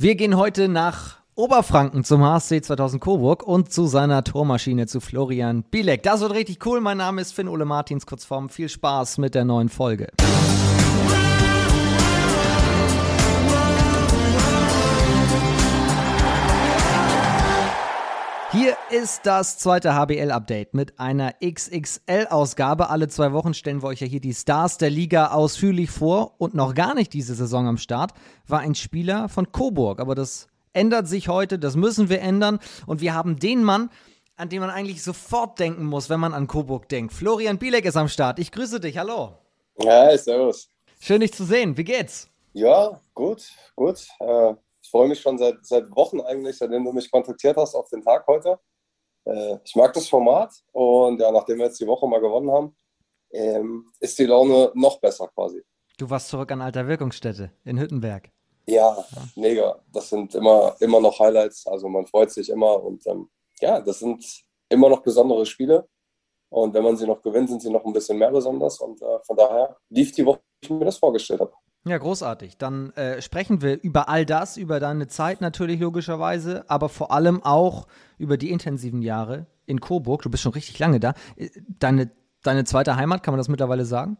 Wir gehen heute nach Oberfranken zum HSC 2000 Coburg und zu seiner Tormaschine zu Florian Bielek. Das wird richtig cool. Mein Name ist Finn Ole Martins, Kurzform. Viel Spaß mit der neuen Folge. Ist das zweite HBL-Update mit einer XXL-Ausgabe. Alle zwei Wochen stellen wir euch ja hier die Stars der Liga ausführlich vor. Und noch gar nicht diese Saison am Start war ein Spieler von Coburg. Aber das ändert sich heute, das müssen wir ändern. Und wir haben den Mann, an den man eigentlich sofort denken muss, wenn man an Coburg denkt. Florian Bielek ist am Start. Ich grüße dich. Hallo. Ja, servus. Schön, dich zu sehen. Wie geht's? Ja, gut, gut. Äh ich freue mich schon seit, seit Wochen eigentlich, seitdem du mich kontaktiert hast auf den Tag heute. Äh, ich mag das Format und ja, nachdem wir jetzt die Woche mal gewonnen haben, ähm, ist die Laune noch besser quasi. Du warst zurück an alter Wirkungsstätte in Hüttenberg. Ja, mega. Das sind immer, immer noch Highlights. Also man freut sich immer und ähm, ja, das sind immer noch besondere Spiele. Und wenn man sie noch gewinnt, sind sie noch ein bisschen mehr besonders. Und äh, von daher lief die Woche, wie ich mir das vorgestellt habe. Ja, großartig. Dann äh, sprechen wir über all das, über deine Zeit natürlich logischerweise, aber vor allem auch über die intensiven Jahre in Coburg. Du bist schon richtig lange da. Äh, deine, deine zweite Heimat, kann man das mittlerweile sagen?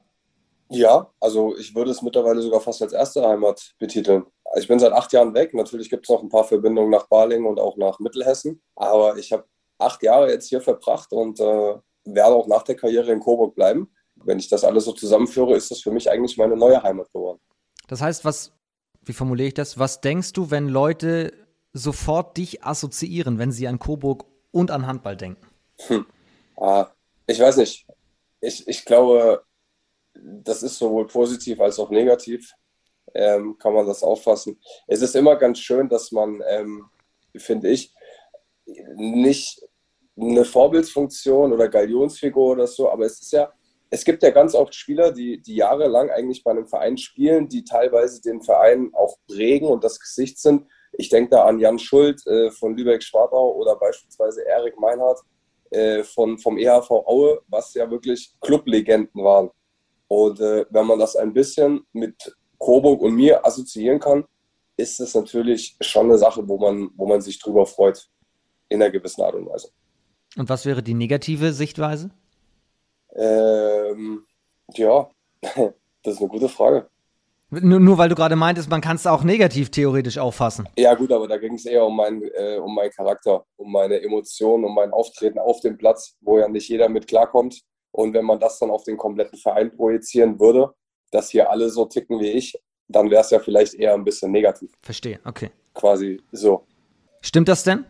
Ja, also ich würde es mittlerweile sogar fast als erste Heimat betiteln. Ich bin seit acht Jahren weg. Natürlich gibt es noch ein paar Verbindungen nach Balingen und auch nach Mittelhessen. Aber ich habe acht Jahre jetzt hier verbracht und äh, werde auch nach der Karriere in Coburg bleiben. Wenn ich das alles so zusammenführe, ist das für mich eigentlich meine neue Heimat geworden. Das heißt, was, wie formuliere ich das? Was denkst du, wenn Leute sofort dich assoziieren, wenn sie an Coburg und an Handball denken? Hm. Ah, ich weiß nicht. Ich, ich glaube, das ist sowohl positiv als auch negativ, ähm, kann man das auffassen. Es ist immer ganz schön, dass man, ähm, finde ich, nicht eine Vorbildsfunktion oder Galionsfigur oder so, aber es ist ja, es gibt ja ganz oft Spieler, die, die jahrelang eigentlich bei einem Verein spielen, die teilweise den Verein auch prägen und das Gesicht sind. Ich denke da an Jan Schuld äh, von Lübeck-Schwartau oder beispielsweise Erik Meinhardt äh, von, vom EHV Aue, was ja wirklich Clublegenden waren. Und äh, wenn man das ein bisschen mit Coburg und mir assoziieren kann, ist es natürlich schon eine Sache, wo man, wo man sich drüber freut, in einer gewissen Art und Weise. Und was wäre die negative Sichtweise? Ähm, ja, das ist eine gute Frage. Nur, nur weil du gerade meintest, man kann es auch negativ theoretisch auffassen. Ja, gut, aber da ging es eher um, mein, äh, um meinen Charakter, um meine Emotionen, um mein Auftreten auf dem Platz, wo ja nicht jeder mit klarkommt. Und wenn man das dann auf den kompletten Verein projizieren würde, dass hier alle so ticken wie ich, dann wäre es ja vielleicht eher ein bisschen negativ. Verstehe, okay. Quasi so. Stimmt das denn?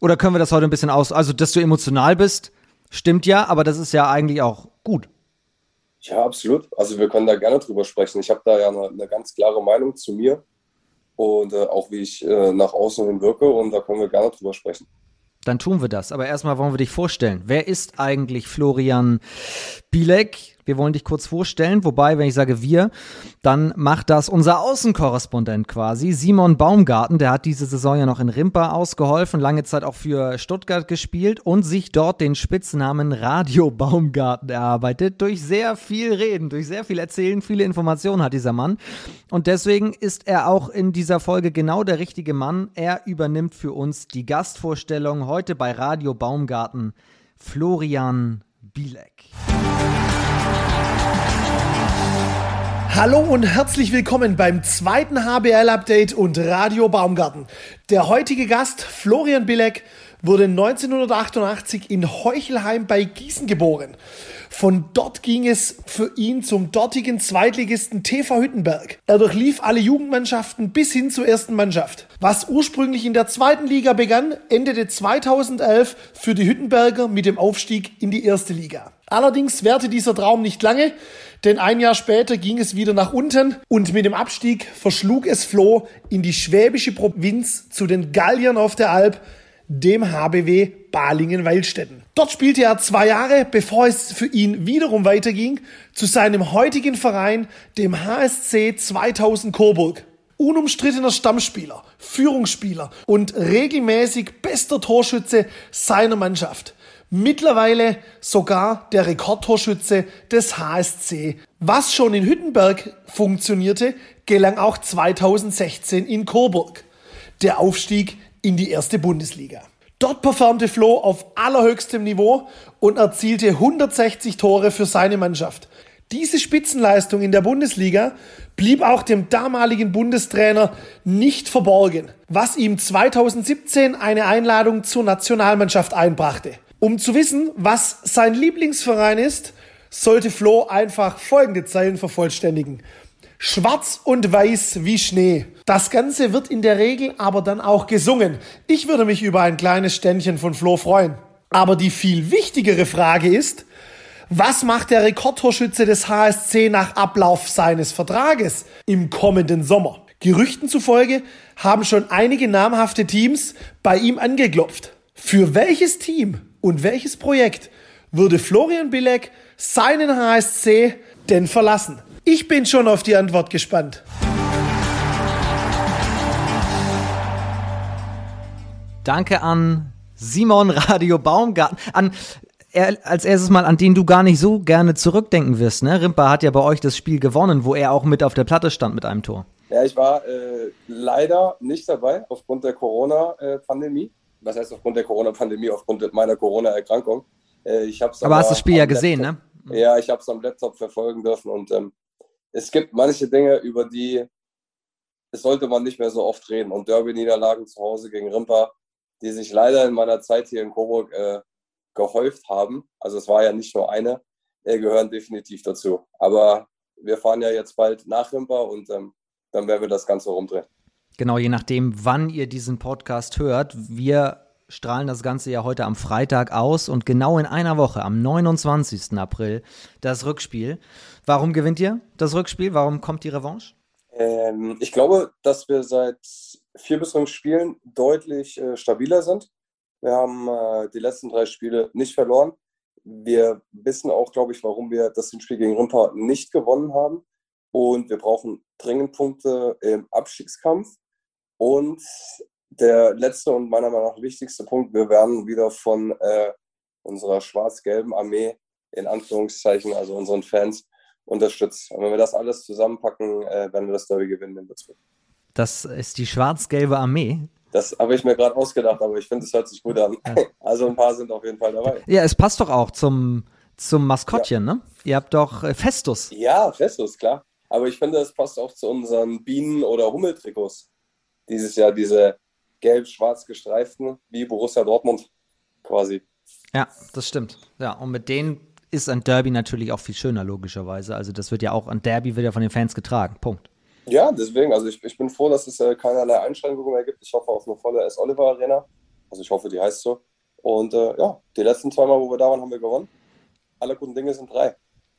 Oder können wir das heute ein bisschen aus? Also, dass du emotional bist, Stimmt ja, aber das ist ja eigentlich auch gut. Ja, absolut. Also wir können da gerne drüber sprechen. Ich habe da ja eine, eine, ganz klare Meinung zu mir und äh, auch wie ich äh, nach außen hin wirke und da können wir gerne drüber sprechen. Dann tun wir das. Aber erstmal wollen wir dich vorstellen. Wer ist eigentlich Florian Bielek? Wir wollen dich kurz vorstellen, wobei, wenn ich sage wir, dann macht das unser Außenkorrespondent quasi, Simon Baumgarten. Der hat diese Saison ja noch in Rimpa ausgeholfen, lange Zeit auch für Stuttgart gespielt und sich dort den Spitznamen Radio Baumgarten erarbeitet. Durch sehr viel Reden, durch sehr viel Erzählen, viele Informationen hat dieser Mann. Und deswegen ist er auch in dieser Folge genau der richtige Mann. Er übernimmt für uns die Gastvorstellung heute bei Radio Baumgarten. Florian Bielek. Hallo und herzlich willkommen beim zweiten HBL-Update und Radio Baumgarten. Der heutige Gast, Florian Bilek, wurde 1988 in Heuchelheim bei Gießen geboren. Von dort ging es für ihn zum dortigen Zweitligisten TV Hüttenberg. Er durchlief alle Jugendmannschaften bis hin zur ersten Mannschaft. Was ursprünglich in der zweiten Liga begann, endete 2011 für die Hüttenberger mit dem Aufstieg in die erste Liga. Allerdings währte dieser Traum nicht lange, denn ein Jahr später ging es wieder nach unten und mit dem Abstieg verschlug es Flo in die schwäbische Provinz zu den Galliern auf der Alp, dem HBW Balingen-Weilstätten. Dort spielte er zwei Jahre, bevor es für ihn wiederum weiterging, zu seinem heutigen Verein, dem HSC 2000 Coburg. Unumstrittener Stammspieler, Führungsspieler und regelmäßig bester Torschütze seiner Mannschaft. Mittlerweile sogar der Rekordtorschütze des HSC. Was schon in Hüttenberg funktionierte, gelang auch 2016 in Coburg. der Aufstieg in die erste Bundesliga. Dort performte Flo auf allerhöchstem Niveau und erzielte 160 Tore für seine Mannschaft. Diese Spitzenleistung in der Bundesliga blieb auch dem damaligen Bundestrainer nicht verborgen, was ihm 2017 eine Einladung zur Nationalmannschaft einbrachte. Um zu wissen, was sein Lieblingsverein ist, sollte Flo einfach folgende Zeilen vervollständigen. Schwarz und weiß wie Schnee. Das Ganze wird in der Regel aber dann auch gesungen. Ich würde mich über ein kleines Ständchen von Flo freuen. Aber die viel wichtigere Frage ist, was macht der Rekordtorschütze des HSC nach Ablauf seines Vertrages im kommenden Sommer? Gerüchten zufolge haben schon einige namhafte Teams bei ihm angeklopft. Für welches Team und welches Projekt würde Florian Bilek seinen HSC denn verlassen? Ich bin schon auf die Antwort gespannt. Danke an Simon Radio Baumgarten, an er, als erstes mal, an den du gar nicht so gerne zurückdenken wirst. Ne? Rimpa hat ja bei euch das Spiel gewonnen, wo er auch mit auf der Platte stand mit einem Tor. Ja, ich war äh, leider nicht dabei aufgrund der Corona-Pandemie. Was heißt aufgrund der Corona-Pandemie? Aufgrund meiner Corona-Erkrankung. Äh, ich hab's aber, aber hast das Spiel ja gesehen, Laptop, ne? Ja, ich habe es am Laptop verfolgen dürfen und ähm, es gibt manche Dinge, über die es sollte man nicht mehr so oft reden. Und Derby-Niederlagen zu Hause gegen Rimpa, die sich leider in meiner Zeit hier in Coburg äh, gehäuft haben, also es war ja nicht nur eine, äh, gehören definitiv dazu. Aber wir fahren ja jetzt bald nach Rimpa und ähm, dann werden wir das Ganze rumdrehen. Genau, je nachdem, wann ihr diesen Podcast hört. Wir strahlen das Ganze ja heute am Freitag aus und genau in einer Woche, am 29. April, das Rückspiel. Warum gewinnt ihr das Rückspiel? Warum kommt die Revanche? Ähm, ich glaube, dass wir seit vier bis fünf Spielen deutlich äh, stabiler sind. Wir haben äh, die letzten drei Spiele nicht verloren. Wir wissen auch, glaube ich, warum wir das Spiel gegen Rimpa nicht gewonnen haben. Und wir brauchen dringend Punkte im Abstiegskampf. Und der letzte und meiner Meinung nach wichtigste Punkt, wir werden wieder von äh, unserer schwarz-gelben Armee, in Anführungszeichen, also unseren Fans, unterstützt. Und wenn wir das alles zusammenpacken, äh, werden wir das Derby gewinnen in Würzburg. Das ist die schwarz-gelbe Armee. Das habe ich mir gerade ausgedacht, aber ich finde, es hört sich gut an. Ja. Also ein paar sind auf jeden Fall dabei. Ja, es passt doch auch zum, zum Maskottchen, ja. ne? Ihr habt doch äh, Festus. Ja, Festus, klar. Aber ich finde, es passt auch zu unseren Bienen- oder Hummeltrikots. Dieses Jahr diese gelb-schwarz gestreiften, wie Borussia Dortmund quasi. Ja, das stimmt. Ja, und mit denen ist ein Derby natürlich auch viel schöner, logischerweise. Also das wird ja auch, ein Derby wird ja von den Fans getragen. Punkt. Ja, deswegen, also ich, ich bin froh, dass es äh, keinerlei Einschränkungen mehr gibt. Ich hoffe auf eine volle S. Oliver Arena. Also ich hoffe, die heißt so. Und äh, ja, die letzten zwei Mal, wo wir da waren, haben wir gewonnen. Alle guten Dinge sind drei.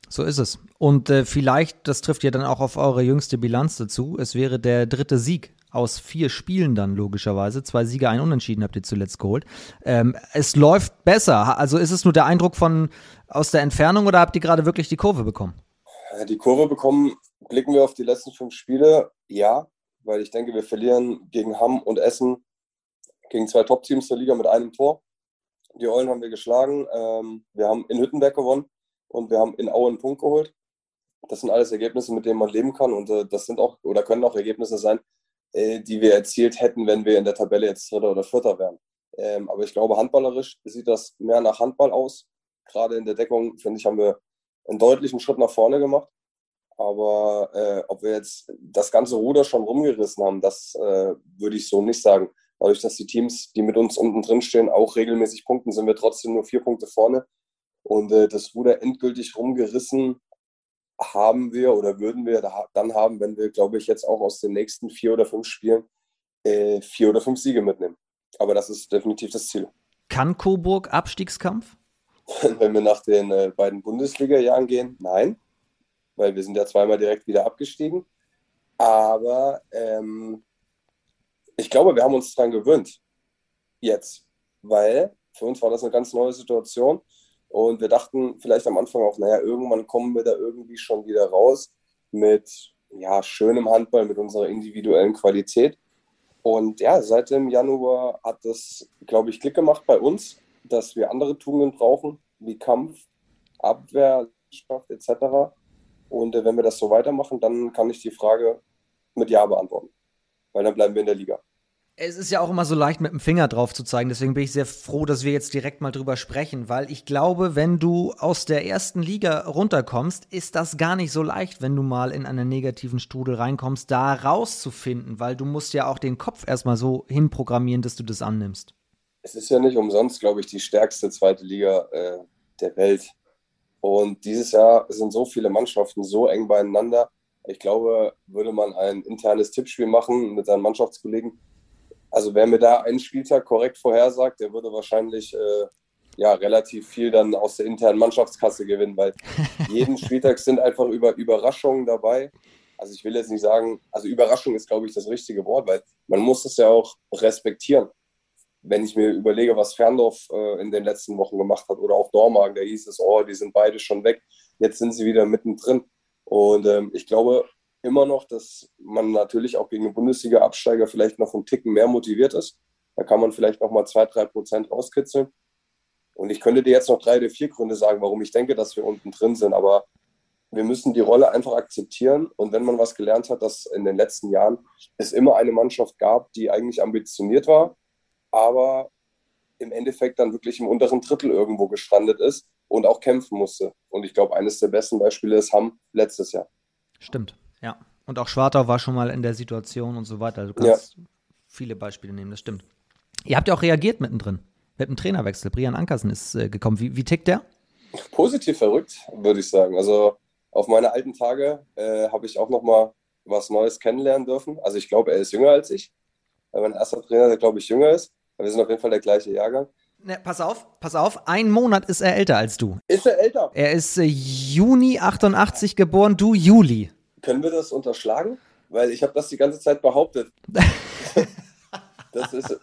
So ist es. Und äh, vielleicht, das trifft ja dann auch auf eure jüngste Bilanz dazu, es wäre der dritte Sieg aus vier Spielen dann logischerweise. Zwei Siege, ein Unentschieden habt ihr zuletzt geholt. Ähm, es läuft besser. Also ist es nur der Eindruck von aus der Entfernung oder habt ihr gerade wirklich die Kurve bekommen? Die Kurve bekommen, blicken wir auf die letzten fünf Spiele, ja, weil ich denke, wir verlieren gegen Hamm und Essen, gegen zwei Top-Teams der Liga mit einem Tor. Die Eulen haben wir geschlagen. Ähm, wir haben in Hüttenberg gewonnen und wir haben in Aue einen Punkt geholt. Das sind alles Ergebnisse, mit denen man leben kann und äh, das sind auch oder können auch Ergebnisse sein, äh, die wir erzielt hätten, wenn wir in der Tabelle jetzt Dritter oder Vierter wären. Ähm, aber ich glaube, handballerisch sieht das mehr nach Handball aus. Gerade in der Deckung, finde ich, haben wir einen deutlichen Schritt nach vorne gemacht. Aber äh, ob wir jetzt das ganze Ruder schon rumgerissen haben, das äh, würde ich so nicht sagen. Dadurch, dass die Teams, die mit uns unten drin stehen, auch regelmäßig punkten, sind wir trotzdem nur vier Punkte vorne. Und äh, das Ruder endgültig rumgerissen haben wir oder würden wir dann haben, wenn wir, glaube ich, jetzt auch aus den nächsten vier oder fünf Spielen äh, vier oder fünf Siege mitnehmen. Aber das ist definitiv das Ziel. Kann Coburg Abstiegskampf? wenn wir nach den äh, beiden Bundesliga-Jahren gehen, nein, weil wir sind ja zweimal direkt wieder abgestiegen. Aber ähm, ich glaube, wir haben uns daran gewöhnt. Jetzt. Weil für uns war das eine ganz neue Situation. Und wir dachten vielleicht am Anfang auch, naja, irgendwann kommen wir da irgendwie schon wieder raus mit ja, schönem Handball, mit unserer individuellen Qualität. Und ja, seit dem Januar hat das, glaube ich, Klick gemacht bei uns, dass wir andere Tugenden brauchen, wie Kampf, Abwehr, etc. Und äh, wenn wir das so weitermachen, dann kann ich die Frage mit Ja beantworten. Weil dann bleiben wir in der Liga. Es ist ja auch immer so leicht mit dem Finger drauf zu zeigen. Deswegen bin ich sehr froh, dass wir jetzt direkt mal drüber sprechen, weil ich glaube, wenn du aus der ersten Liga runterkommst, ist das gar nicht so leicht, wenn du mal in einen negativen Strudel reinkommst, da rauszufinden, weil du musst ja auch den Kopf erstmal so hinprogrammieren, dass du das annimmst. Es ist ja nicht umsonst, glaube ich, die stärkste zweite Liga äh, der Welt. Und dieses Jahr sind so viele Mannschaften so eng beieinander. Ich glaube, würde man ein internes Tippspiel machen mit seinen Mannschaftskollegen, also wer mir da einen Spieltag korrekt vorhersagt, der würde wahrscheinlich äh, ja, relativ viel dann aus der internen Mannschaftskasse gewinnen, weil jeden Spieltag sind einfach über Überraschungen dabei. Also ich will jetzt nicht sagen, also Überraschung ist, glaube ich, das richtige Wort, weil man muss es ja auch respektieren. Wenn ich mir überlege, was Ferndorf äh, in den letzten Wochen gemacht hat oder auch Dormagen, da hieß es, oh, die sind beide schon weg, jetzt sind sie wieder mittendrin. Und ähm, ich glaube, immer noch, dass man natürlich auch gegen den Bundesliga-Absteiger vielleicht noch einen Ticken mehr motiviert ist. Da kann man vielleicht noch mal zwei, drei Prozent rauskitzeln. Und ich könnte dir jetzt noch drei oder vier Gründe sagen, warum ich denke, dass wir unten drin sind. Aber wir müssen die Rolle einfach akzeptieren. Und wenn man was gelernt hat, dass in den letzten Jahren es immer eine Mannschaft gab, die eigentlich ambitioniert war, aber im Endeffekt dann wirklich im unteren Drittel irgendwo gestrandet ist und auch kämpfen musste. Und ich glaube, eines der besten Beispiele ist Hamm letztes Jahr. Stimmt. Ja. Und auch Schwartau war schon mal in der Situation und so weiter. Du kannst ja. viele Beispiele nehmen, das stimmt. Ihr habt ja auch reagiert mittendrin. Mit einem Trainerwechsel. Brian Ankersen ist äh, gekommen. Wie, wie tickt der? Positiv verrückt, würde ich sagen. Also auf meine alten Tage äh, habe ich auch noch mal was Neues kennenlernen dürfen. Also ich glaube, er ist jünger als ich. Mein erster Trainer, der glaube ich jünger ist. Wir sind auf jeden Fall der gleiche Jahrgang. Ne, pass auf, pass auf. Ein Monat ist er älter als du. Ist er älter? Er ist äh, Juni 88 geboren, du Juli. Können wir das unterschlagen? Weil ich habe das die ganze Zeit behauptet. das, ist,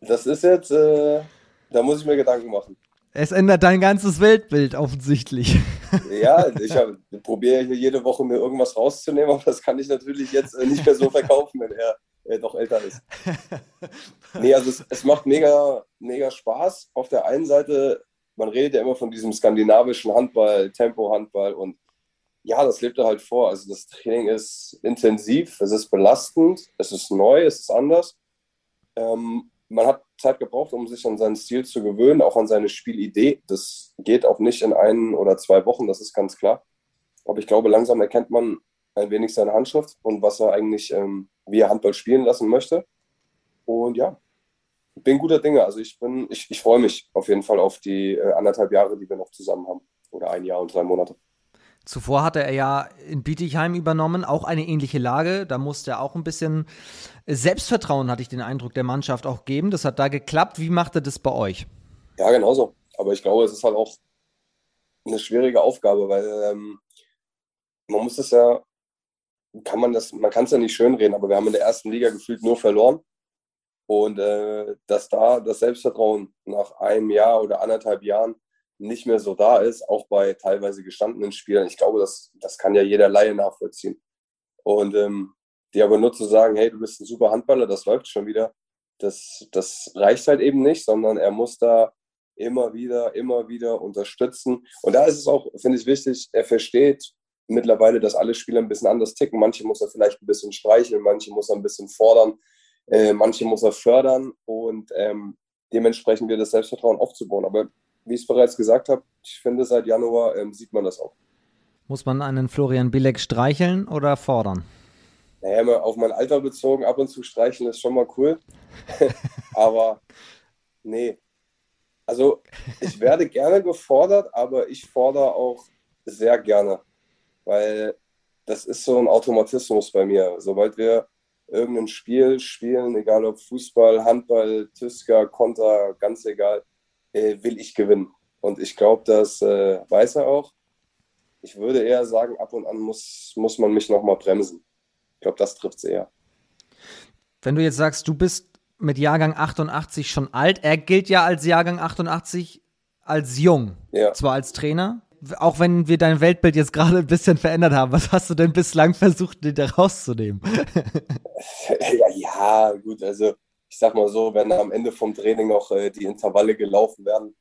das ist jetzt, äh, da muss ich mir Gedanken machen. Es ändert dein ganzes Weltbild offensichtlich. ja, ich probiere hier jede Woche mir irgendwas rauszunehmen, aber das kann ich natürlich jetzt äh, nicht mehr so verkaufen, wenn er äh, doch älter ist. nee, also es, es, macht mega, mega Spaß. Auf der einen Seite, man redet ja immer von diesem skandinavischen Handball, Tempo-Handball und ja, das lebt er halt vor. Also das Training ist intensiv, es ist belastend, es ist neu, es ist anders. Ähm, man hat Zeit gebraucht, um sich an seinen Stil zu gewöhnen, auch an seine Spielidee. Das geht auch nicht in ein oder zwei Wochen, das ist ganz klar. Aber ich glaube, langsam erkennt man ein wenig seine Handschrift und was er eigentlich, ähm, wie er Handball spielen lassen möchte. Und ja, bin guter Dinge. Also ich bin, ich, ich freue mich auf jeden Fall auf die äh, anderthalb Jahre, die wir noch zusammen haben. Oder ein Jahr und drei Monate. Zuvor hatte er ja in Bietigheim übernommen, auch eine ähnliche Lage. Da musste er auch ein bisschen Selbstvertrauen, hatte ich den Eindruck, der Mannschaft auch geben. Das hat da geklappt. Wie macht er das bei euch? Ja, genauso. Aber ich glaube, es ist halt auch eine schwierige Aufgabe, weil ähm, man muss es ja, kann man das, man kann es ja nicht schönreden, aber wir haben in der ersten Liga gefühlt nur verloren. Und äh, dass da das Selbstvertrauen nach einem Jahr oder anderthalb Jahren nicht mehr so da ist, auch bei teilweise gestandenen Spielern. Ich glaube, das, das kann ja jeder Laie nachvollziehen. Und ähm, die aber nur zu sagen, hey, du bist ein super Handballer, das läuft schon wieder, das, das reicht halt eben nicht, sondern er muss da immer wieder, immer wieder unterstützen. Und da ist es auch, finde ich, wichtig, er versteht mittlerweile, dass alle Spieler ein bisschen anders ticken. Manche muss er vielleicht ein bisschen streicheln, manche muss er ein bisschen fordern, äh, manche muss er fördern und ähm, dementsprechend wird das Selbstvertrauen aufzubauen. Aber wie ich es bereits gesagt habe, ich finde, seit Januar ähm, sieht man das auch. Muss man einen Florian Bilek streicheln oder fordern? Naja, auf mein Alter bezogen, ab und zu streicheln ist schon mal cool. aber nee. Also ich werde gerne gefordert, aber ich fordere auch sehr gerne. Weil das ist so ein Automatismus bei mir. Sobald wir irgendein Spiel spielen, egal ob Fußball, Handball, Tüsker, Konter, ganz egal, äh, will ich gewinnen. Und ich glaube, das äh, weiß er auch. Ich würde eher sagen, ab und an muss, muss man mich nochmal bremsen. Ich glaube, das trifft es eher. Wenn du jetzt sagst, du bist mit Jahrgang 88 schon alt, er gilt ja als Jahrgang 88 als jung, ja. zwar als Trainer, auch wenn wir dein Weltbild jetzt gerade ein bisschen verändert haben, was hast du denn bislang versucht, den da rauszunehmen? ja, ja, gut, also ich sag mal so, wenn am Ende vom Training noch äh, die Intervalle gelaufen werden,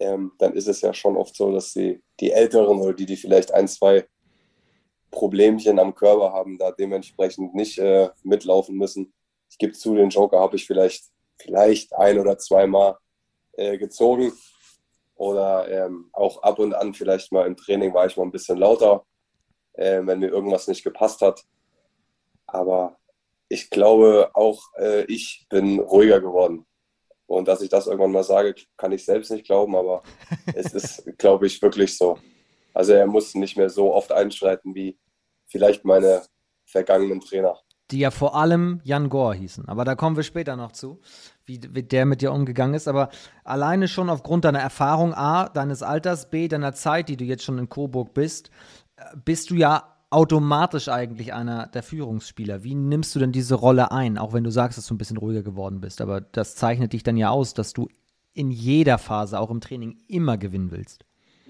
ähm, dann ist es ja schon oft so, dass die, die Älteren oder die, die vielleicht ein, zwei Problemchen am Körper haben, da dementsprechend nicht äh, mitlaufen müssen. ich gebe zu, den Joker habe ich vielleicht, vielleicht ein oder zweimal äh, gezogen. Oder ähm, auch ab und an vielleicht mal im Training war ich mal ein bisschen lauter, äh, wenn mir irgendwas nicht gepasst hat. Aber ich glaube auch, äh, ich bin ruhiger geworden. Und dass ich das irgendwann mal sage, kann ich selbst nicht glauben, aber es ist, glaube ich, wirklich so. Also er muss nicht mehr so oft einschreiten wie vielleicht meine vergangenen Trainer. Die ja vor allem Jan Gore hießen. Aber da kommen wir später noch zu, wie, wie der mit dir umgegangen ist. Aber alleine schon aufgrund deiner Erfahrung, A, deines Alters, B, deiner Zeit, die du jetzt schon in Coburg bist, äh, bist du ja automatisch eigentlich einer der Führungsspieler. Wie nimmst du denn diese Rolle ein, auch wenn du sagst, dass du ein bisschen ruhiger geworden bist? Aber das zeichnet dich dann ja aus, dass du in jeder Phase, auch im Training, immer gewinnen willst.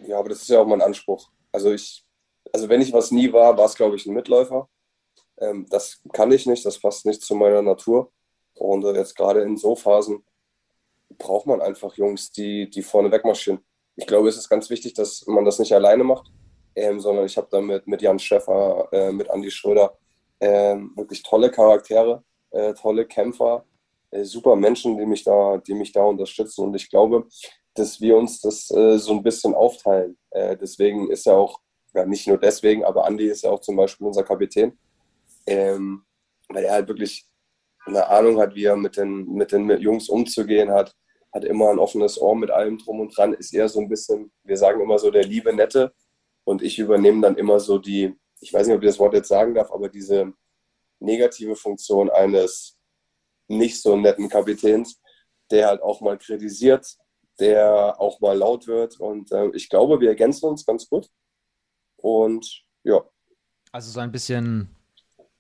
Ja, aber das ist ja auch mein Anspruch. Also ich, also wenn ich was nie war, war es, glaube ich, ein Mitläufer. Ähm, das kann ich nicht, das passt nicht zu meiner Natur. Und äh, jetzt gerade in so Phasen braucht man einfach Jungs, die, die vorne wegmarschieren. Ich glaube, es ist ganz wichtig, dass man das nicht alleine macht, ähm, sondern ich habe damit mit Jan Schäffer, äh, mit Andy Schröder ähm, wirklich tolle Charaktere, äh, tolle Kämpfer, äh, super Menschen, die mich da, die mich da unterstützen. Und ich glaube, dass wir uns das äh, so ein bisschen aufteilen. Äh, deswegen ist er auch, ja nicht nur deswegen, aber Andy ist ja auch zum Beispiel unser Kapitän, ähm, weil er halt wirklich eine Ahnung hat, wie er mit den, mit den Jungs umzugehen hat, hat immer ein offenes Ohr mit allem drum und dran, ist eher so ein bisschen, wir sagen immer so der liebe Nette, und ich übernehme dann immer so die, ich weiß nicht, ob ich das Wort jetzt sagen darf, aber diese negative Funktion eines nicht so netten Kapitäns, der halt auch mal kritisiert, der auch mal laut wird. Und äh, ich glaube, wir ergänzen uns ganz gut. Und ja. Also so ein bisschen,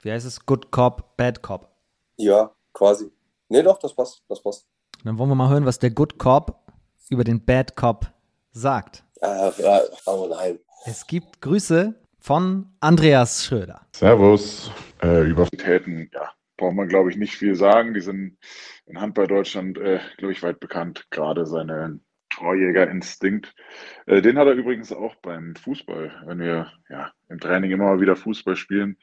wie heißt es? Good Cop, Bad Cop. Ja, quasi. Nee, doch, das passt. Das passt. Dann wollen wir mal hören, was der Good Cop über den Bad Cop sagt. Äh, oh nein. Es gibt Grüße von Andreas Schröder. Servus. Äh, über Täten, ja, braucht man, glaube ich, nicht viel sagen. Die sind in Handball Deutschland, äh, glaube ich, weit bekannt. Gerade seinen Torjäger-Instinkt. Äh, den hat er übrigens auch beim Fußball. Wenn wir ja, im Training immer mal wieder Fußball spielen,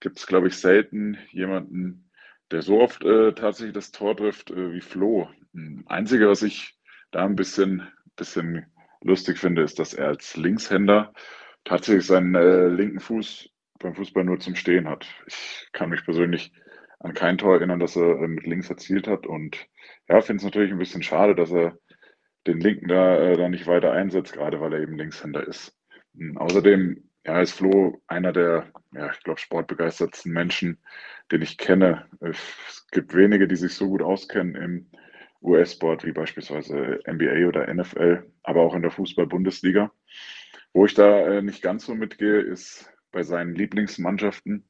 gibt es, glaube ich, selten jemanden, der so oft äh, tatsächlich das Tor trifft äh, wie Flo. Hm, Einzige, was ich da ein bisschen, bisschen lustig finde, ist, dass er als Linkshänder tatsächlich seinen äh, linken Fuß beim Fußball nur zum Stehen hat. Ich kann mich persönlich an kein Tor erinnern, das er äh, mit links erzielt hat. Und ja, finde es natürlich ein bisschen schade, dass er den Linken da, äh, da nicht weiter einsetzt, gerade weil er eben Linkshänder ist. Und hm, außerdem ja, ist Flo einer der, ja, ich glaube, sportbegeistertsten Menschen, den ich kenne. Es gibt wenige, die sich so gut auskennen im US-Sport wie beispielsweise NBA oder NFL, aber auch in der Fußball-Bundesliga. Wo ich da äh, nicht ganz so mitgehe, ist bei seinen Lieblingsmannschaften.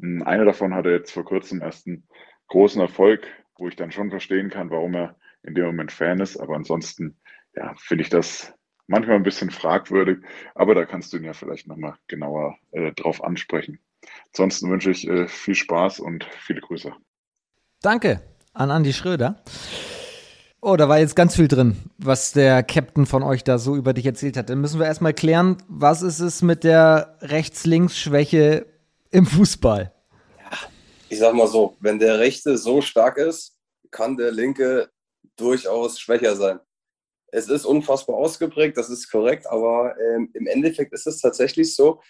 Hm, eine davon hatte jetzt vor kurzem erst einen großen Erfolg, wo ich dann schon verstehen kann, warum er in dem Moment Fan ist. Aber ansonsten, ja, finde ich das manchmal ein bisschen fragwürdig. Aber da kannst du ihn ja vielleicht nochmal genauer äh, drauf ansprechen. Ansonsten wünsche ich äh, viel Spaß und viele Grüße. Danke an Andi Schröder. Oh, da war jetzt ganz viel drin, was der Captain von euch da so über dich erzählt hat. Dann müssen wir erstmal klären, was ist es mit der Rechts-Links-Schwäche im Fußball? Ich sag mal so, wenn der Rechte so stark ist, kann der Linke durchaus schwächer sein. Es ist unfassbar ausgeprägt, das ist korrekt, aber ähm, im Endeffekt ist es tatsächlich so,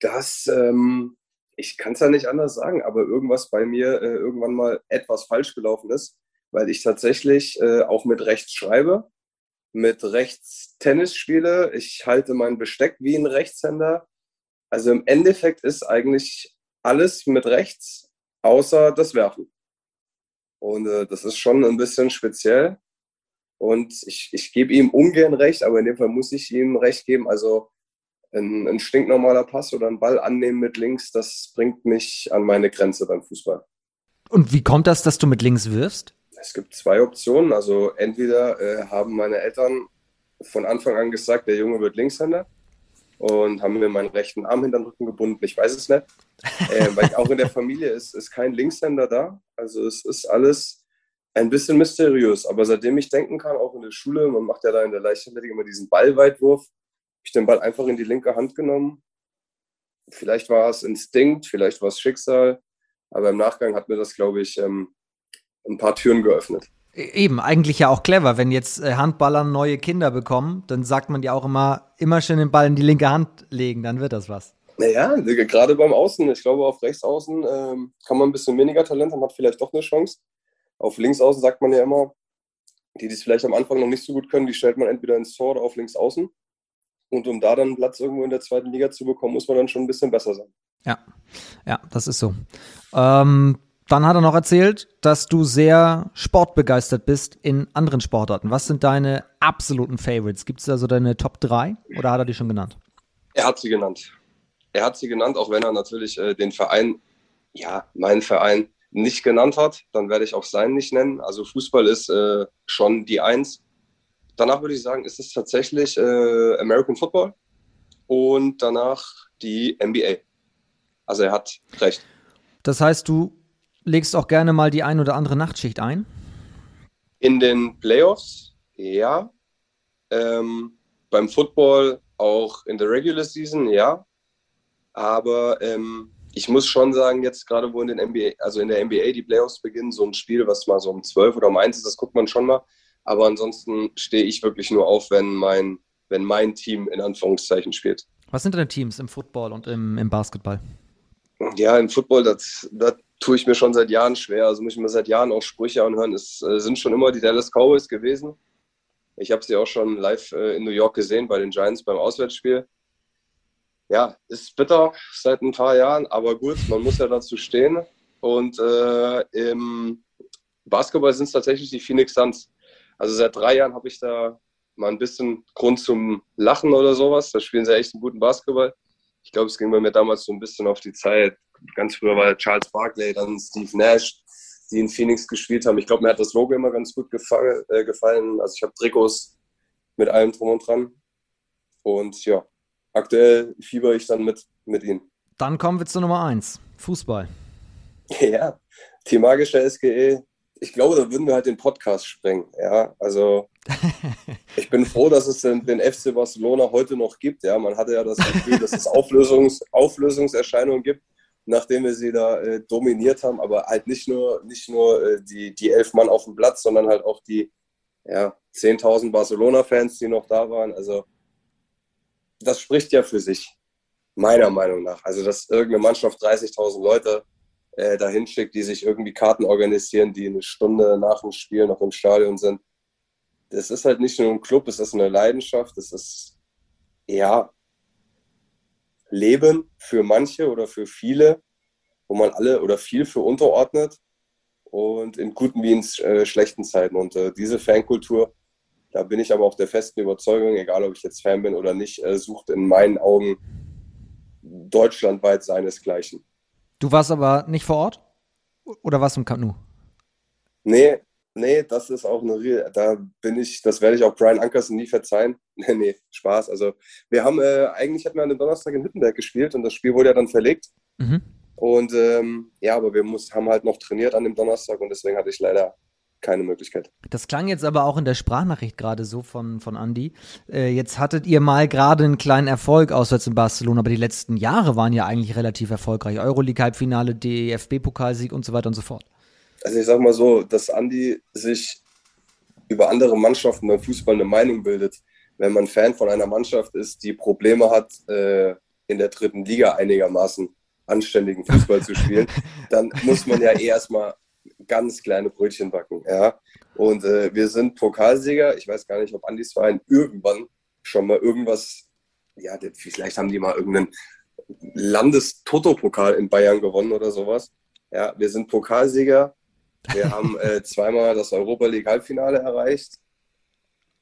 dass ähm, ich kann es ja nicht anders sagen, aber irgendwas bei mir äh, irgendwann mal etwas falsch gelaufen ist weil ich tatsächlich äh, auch mit rechts schreibe, mit rechts Tennis spiele. Ich halte mein Besteck wie ein Rechtshänder. Also im Endeffekt ist eigentlich alles mit rechts, außer das Werfen. Und äh, das ist schon ein bisschen speziell. Und ich, ich gebe ihm ungern recht, aber in dem Fall muss ich ihm recht geben. Also ein, ein stinknormaler Pass oder ein Ball annehmen mit links, das bringt mich an meine Grenze beim Fußball. Und wie kommt das, dass du mit links wirfst? Es gibt zwei Optionen. Also entweder äh, haben meine Eltern von Anfang an gesagt, der Junge wird Linkshänder und haben mir meinen rechten Arm hinter den Rücken gebunden. Ich weiß es nicht. Äh, weil auch in der Familie ist, ist kein Linkshänder da. Also es ist alles ein bisschen mysteriös. Aber seitdem ich denken kann, auch in der Schule, man macht ja da in der Leichtathletik immer diesen Ballweitwurf, habe ich den Ball einfach in die linke Hand genommen. Vielleicht war es Instinkt, vielleicht war es Schicksal. Aber im Nachgang hat mir das, glaube ich, ähm, ein paar Türen geöffnet. E-, eben, eigentlich ja auch clever. Wenn jetzt äh, Handballer neue Kinder bekommen, dann sagt man ja auch immer, immer schön den Ball in die linke Hand legen, dann wird das was. Naja, gerade beim Außen, ich glaube, auf Rechtsaußen ähm, kann man ein bisschen weniger Talent haben, hat vielleicht doch eine Chance. Auf Linksaußen sagt man ja immer, die, die es vielleicht am Anfang noch nicht so gut können, die stellt man entweder ins Tor oder auf Linksaußen. Und um da dann einen Platz irgendwo in der zweiten Liga zu bekommen, muss man dann schon ein bisschen besser sein. Ja, ja, das ist so. Ähm, dann hat er noch erzählt, dass du sehr sportbegeistert bist in anderen Sportarten. Was sind deine absoluten Favorites? Gibt es da so deine Top 3 oder hat er die schon genannt? Er hat sie genannt. Er hat sie genannt, auch wenn er natürlich äh, den Verein, ja, meinen Verein nicht genannt hat. Dann werde ich auch seinen nicht nennen. Also Fußball ist äh, schon die Eins. Danach würde ich sagen, ist es tatsächlich äh, American Football und danach die NBA. Also er hat recht. Das heißt, du legst auch gerne mal die ein oder andere Nachtschicht ein? In den Playoffs, ja. Ähm, beim Football auch in der Regular Season, ja. Aber ähm, ich muss schon sagen, jetzt gerade wo in den NBA, also in der NBA die Playoffs beginnen, so ein Spiel, was mal so um 12 oder um 1 ist, das guckt man schon mal. Aber ansonsten stehe ich wirklich nur auf, wenn mein, wenn mein Team in Anführungszeichen spielt. Was sind deine Teams im Football und im, im Basketball? Ja, im Football, das, das tue ich mir schon seit Jahren schwer. Also muss ich mir seit Jahren auch Sprüche anhören. Es äh, sind schon immer die Dallas Cowboys gewesen. Ich habe sie auch schon live äh, in New York gesehen bei den Giants beim Auswärtsspiel. Ja, ist bitter seit ein paar Jahren, aber gut, man muss ja dazu stehen. Und äh, im Basketball sind es tatsächlich die Phoenix Suns. Also seit drei Jahren habe ich da mal ein bisschen Grund zum Lachen oder sowas. Da spielen sie echt einen guten Basketball. Ich glaube, es ging bei mir damals so ein bisschen auf die Zeit. Ganz früher war Charles Barkley, dann Steve Nash, die in Phoenix gespielt haben. Ich glaube, mir hat das Logo immer ganz gut gefallen. Äh, gefallen. Also ich habe Trikots mit allem drum und dran. Und ja, aktuell fieber ich dann mit, mit ihnen. Dann kommen wir zur Nummer 1, Fußball. Ja, die magische SGE ich glaube, da würden wir halt den Podcast sprengen. Ja, also ich bin froh, dass es den, den, FC Barcelona heute noch gibt. Ja, man hatte ja das Gefühl, dass es Auflösungs, Auflösungserscheinungen gibt, nachdem wir sie da äh, dominiert haben. Aber halt nicht nur, nicht nur äh, die, die elf Mann auf dem Platz, sondern halt auch die ja, 10.000 Barcelona-Fans, die noch da waren. Also das spricht ja für sich, meiner Meinung nach. Also dass irgendeine Mannschaft 30.000 Leute äh, dahin schickt, die sich irgendwie Karten organisieren, die eine Stunde nach dem Spiel noch im Stadion sind. Das ist halt nicht nur ein Club, es ist eine Leidenschaft, es ist ja Leben für manche oder für viele, wo man alle oder viel für unterordnet und in guten wie in äh, schlechten Zeiten. Und äh, diese Fankultur, da bin ich aber auch der festen Überzeugung, egal ob ich jetzt Fan bin oder nicht, äh, sucht in meinen Augen deutschlandweit seinesgleichen. Du warst aber nicht vor Ort? Oder warst du im Nou? Nee, nee, das ist auch eine Real. Da bin ich, das werde ich auch Brian Ankerson nie verzeihen. Nee, nee, Spaß. Also, wir haben, äh, eigentlich hatten wir an dem Donnerstag in Hüttenberg gespielt und das Spiel wurde ja dann verlegt. Mhm. Und ähm, ja, aber wir muss, haben halt noch trainiert an dem Donnerstag und deswegen hatte ich leider keine Möglichkeit. Das klang jetzt aber auch in der Sprachnachricht gerade so von, von Andy. Äh, jetzt hattet ihr mal gerade einen kleinen Erfolg auswärts in Barcelona, aber die letzten Jahre waren ja eigentlich relativ erfolgreich. Euroleague-Halbfinale, DFB-Pokalsieg und so weiter und so fort. Also ich sag mal so, dass Andy sich über andere Mannschaften beim Fußball eine Meinung bildet. Wenn man Fan von einer Mannschaft ist, die Probleme hat, äh, in der dritten Liga einigermaßen anständigen Fußball zu spielen, dann muss man ja eh erstmal ganz kleine Brötchen backen. Ja? Und äh, wir sind Pokalsieger. Ich weiß gar nicht, ob Andis Verein irgendwann schon mal irgendwas, ja, vielleicht haben die mal irgendeinen Landes-Toto-Pokal in Bayern gewonnen oder sowas. Ja, wir sind Pokalsieger. Wir haben äh, zweimal das Europa League Halbfinale erreicht.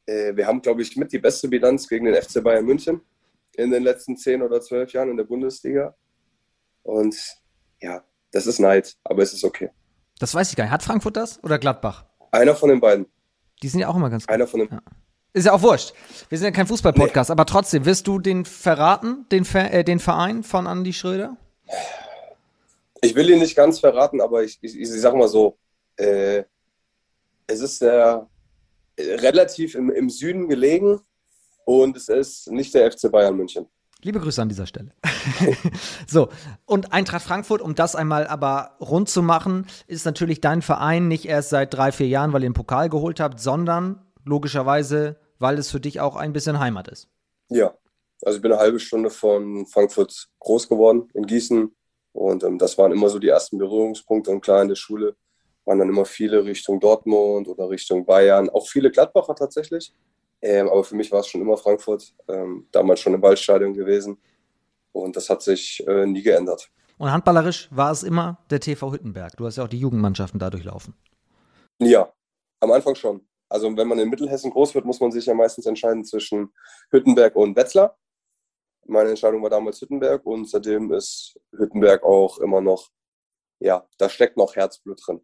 Äh, wir haben, glaube ich, mit die beste Bilanz gegen den FC Bayern München in den letzten zehn oder zwölf Jahren in der Bundesliga. Und ja, das ist Neid, aber es ist okay. Das weiß ich gar nicht. Hat Frankfurt das oder Gladbach? Einer von den beiden. Die sind ja auch immer ganz gut. Einer von den ja. Ist ja auch wurscht. Wir sind ja kein Fußball-Podcast, nee. aber trotzdem, wirst du den verraten, den, äh, den Verein von Andy Schröder? Ich will ihn nicht ganz verraten, aber ich, ich, ich sag mal so, äh, es ist äh, relativ im, im Süden gelegen und es ist nicht der FC Bayern München. Liebe Grüße an dieser Stelle. so, und Eintracht Frankfurt, um das einmal aber rund zu machen, ist natürlich dein Verein nicht erst seit drei, vier Jahren, weil ihr den Pokal geholt habt, sondern logischerweise, weil es für dich auch ein bisschen Heimat ist. Ja, also ich bin eine halbe Stunde von Frankfurt groß geworden in Gießen und ähm, das waren immer so die ersten Berührungspunkte und klar in der Schule waren dann immer viele Richtung Dortmund oder Richtung Bayern, auch viele Gladbacher tatsächlich. Ähm, aber für mich war es schon immer Frankfurt, ähm, damals schon im Waldstadion gewesen. Und das hat sich äh, nie geändert. Und handballerisch war es immer der TV Hüttenberg. Du hast ja auch die Jugendmannschaften da durchlaufen. Ja, am Anfang schon. Also wenn man in Mittelhessen groß wird, muss man sich ja meistens entscheiden zwischen Hüttenberg und Wetzlar. Meine Entscheidung war damals Hüttenberg und seitdem ist Hüttenberg auch immer noch, ja, da steckt noch Herzblut drin.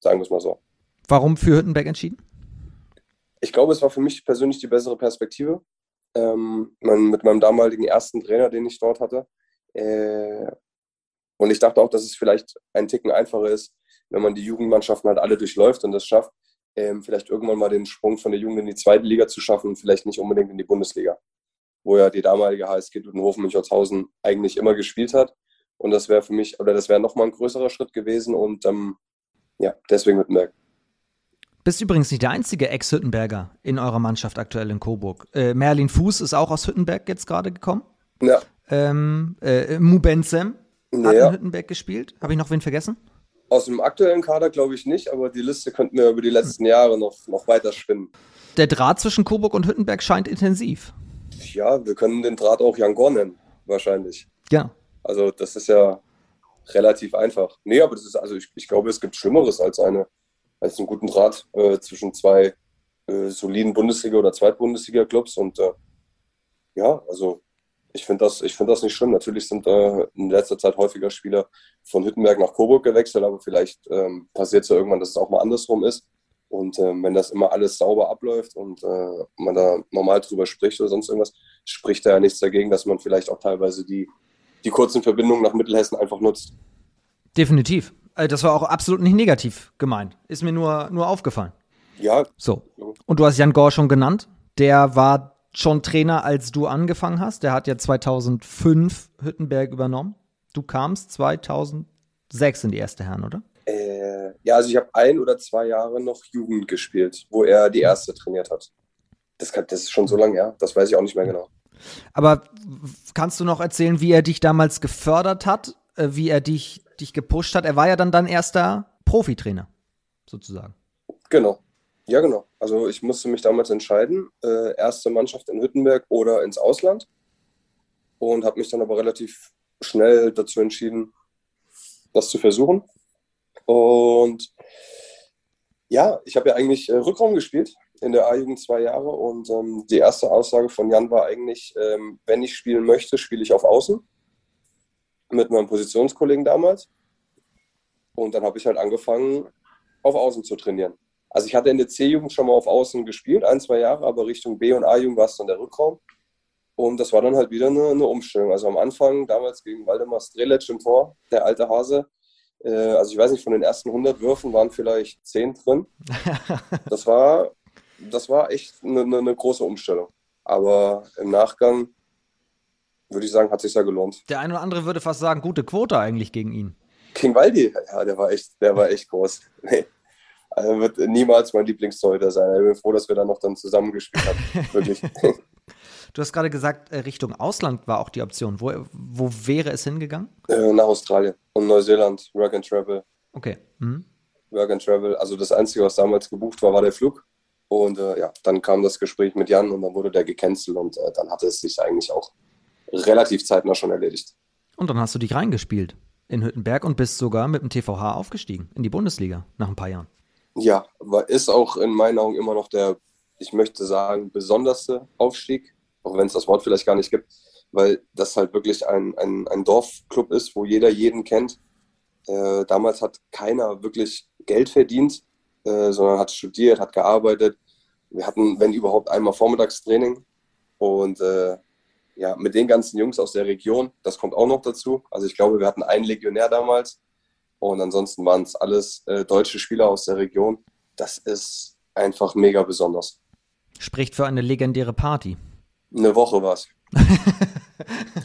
Sagen wir es mal so. Warum für Hüttenberg entschieden? Ich glaube, es war für mich persönlich die bessere Perspektive. Ähm, mit meinem damaligen ersten Trainer, den ich dort hatte. Äh, und ich dachte auch, dass es vielleicht ein Ticken einfacher ist, wenn man die Jugendmannschaften halt alle durchläuft und das schafft, ähm, vielleicht irgendwann mal den Sprung von der Jugend in die zweite Liga zu schaffen und vielleicht nicht unbedingt in die Bundesliga, wo ja die damalige HSG Dudenhofen Münchhaushausen eigentlich immer gespielt hat. Und das wäre für mich, oder das wäre nochmal ein größerer Schritt gewesen und ähm, ja, deswegen Wittenberg. Bist übrigens nicht der einzige Ex-Hüttenberger in eurer Mannschaft aktuell in Coburg. Äh, Merlin Fuß ist auch aus Hüttenberg jetzt gerade gekommen. Ja. Ähm, äh, Mubenzem hat Ja. in Hüttenberg gespielt. Habe ich noch wen vergessen? Aus dem aktuellen Kader glaube ich nicht, aber die Liste könnten wir über die letzten Jahre noch, noch weiter spinnen. Der Draht zwischen Coburg und Hüttenberg scheint intensiv. Ja, wir können den Draht auch Jan Gorn nennen, wahrscheinlich. Ja. Also das ist ja relativ einfach. Nee, aber das ist, also ich, ich glaube, es gibt Schlimmeres als eine, als einen guten Draht äh, zwischen zwei äh, soliden Bundesliga- oder Zweitbundesliga-Clubs. Und äh, ja, also ich finde das, ich finde das nicht schlimm. Natürlich sind äh, in letzter Zeit häufiger Spieler von Hüttenberg nach Coburg gewechselt, aber vielleicht ähm, passiert es ja irgendwann, dass es auch mal andersrum ist. Und ähm, wenn das immer alles sauber abläuft und äh, man da normal drüber spricht oder sonst irgendwas, spricht da ja nichts dagegen, dass man vielleicht auch teilweise die, die kurzen Verbindungen nach Mittelhessen einfach nutzt. Definitiv. Äh, Das war auch absolut nicht negativ gemeint. Ist mir nur, nur aufgefallen. Ja, So. Und du hast Jan Gore schon genannt. Der war schon Trainer, als du angefangen hast. Der hat ja 2005 Hüttenberg übernommen. Du kamst 2006 in die erste Herren, oder? äh, ja, also ich habe ein oder zwei Jahre noch Jugend gespielt, wo er die erste trainiert hat. Das, kann, das ist schon so lange her, das weiß ich auch nicht mehr genau. Aber kannst du noch erzählen, wie er dich damals gefördert hat, äh, wie er dich, dich gepusht hat? Er war ja dann dein erster Profitrainer, sozusagen. Genau. Ja, genau. Also ich musste mich damals entscheiden, äh, erste Mannschaft in Hüttenberg oder ins Ausland. Und habe mich dann aber relativ schnell dazu entschieden, das zu versuchen. Und ja, ich habe ja eigentlich äh, Rückraum gespielt in der A-Jugend zwei Jahre. Und ähm, die erste Aussage von Jan war eigentlich, ähm, wenn ich spielen möchte, spiele ich auf Außen. Mit meinem Positionskollegen damals. Und dann habe ich halt angefangen, auf Außen zu trainieren. Also ich hatte in der C-Jugend schon mal auf Außen gespielt, ein, zwei Jahre, aber Richtung B- und A-Jugend war es dann der Rückraum. Und das war dann halt wieder eine, eine Umstellung. Also am Anfang, damals gegen Waldemar Strelec im Tor, der alte Hase, äh, also ich weiß nicht, von den ersten 100 Würfen waren vielleicht 10 drin. Das war, das war echt eine, eine, eine große Umstellung. Aber im Nachgang würde ich sagen, hat sich ja gelohnt. Der eine oder andere würde fast sagen, gute Quote eigentlich gegen ihn. King Waldi, ja, der war echt, der war echt groß. Nee. Also wird niemals mein Lieblingstorhüter sein. Ich bin froh, dass wir dann noch dann zusammengespielt haben. Wirklich. Du hast gerade gesagt, äh, Richtung Ausland war auch die Option. Wo, wo wäre es hingegangen? Äh, Nach Australien und Neuseeland, Work and Travel. Okay. Mhm. Work and Travel. Also das Einzige, was damals gebucht war, war der Flug. Und äh, ja, dann kam das Gespräch mit Jan und dann wurde der gecancelt und äh, dann hatte es sich eigentlich auch relativ zeitnah schon erledigt. Und dann hast du dich reingespielt in Hüttenberg und bist sogar mit dem TVH aufgestiegen in die Bundesliga nach ein paar Jahren. Ja, aber ist auch in meinen Augen immer noch der, ich möchte sagen, besonderste Aufstieg, auch wenn es das Wort vielleicht gar nicht gibt, weil das halt wirklich ein, ein, ein Dorfclub ist, wo jeder jeden kennt. Äh, damals hat keiner wirklich Geld verdient, äh, sondern hat studiert, hat gearbeitet. Wir hatten, wenn überhaupt, einmal Vormittagstraining. Und äh, ja, mit den ganzen Jungs aus der Region, das kommt auch noch dazu. Also ich glaube, wir hatten einen Legionär damals. Und ansonsten waren es alles äh, deutsche Spieler aus der Region. Das ist einfach mega besonders. Spricht für eine legendäre Party. Eine Woche war es.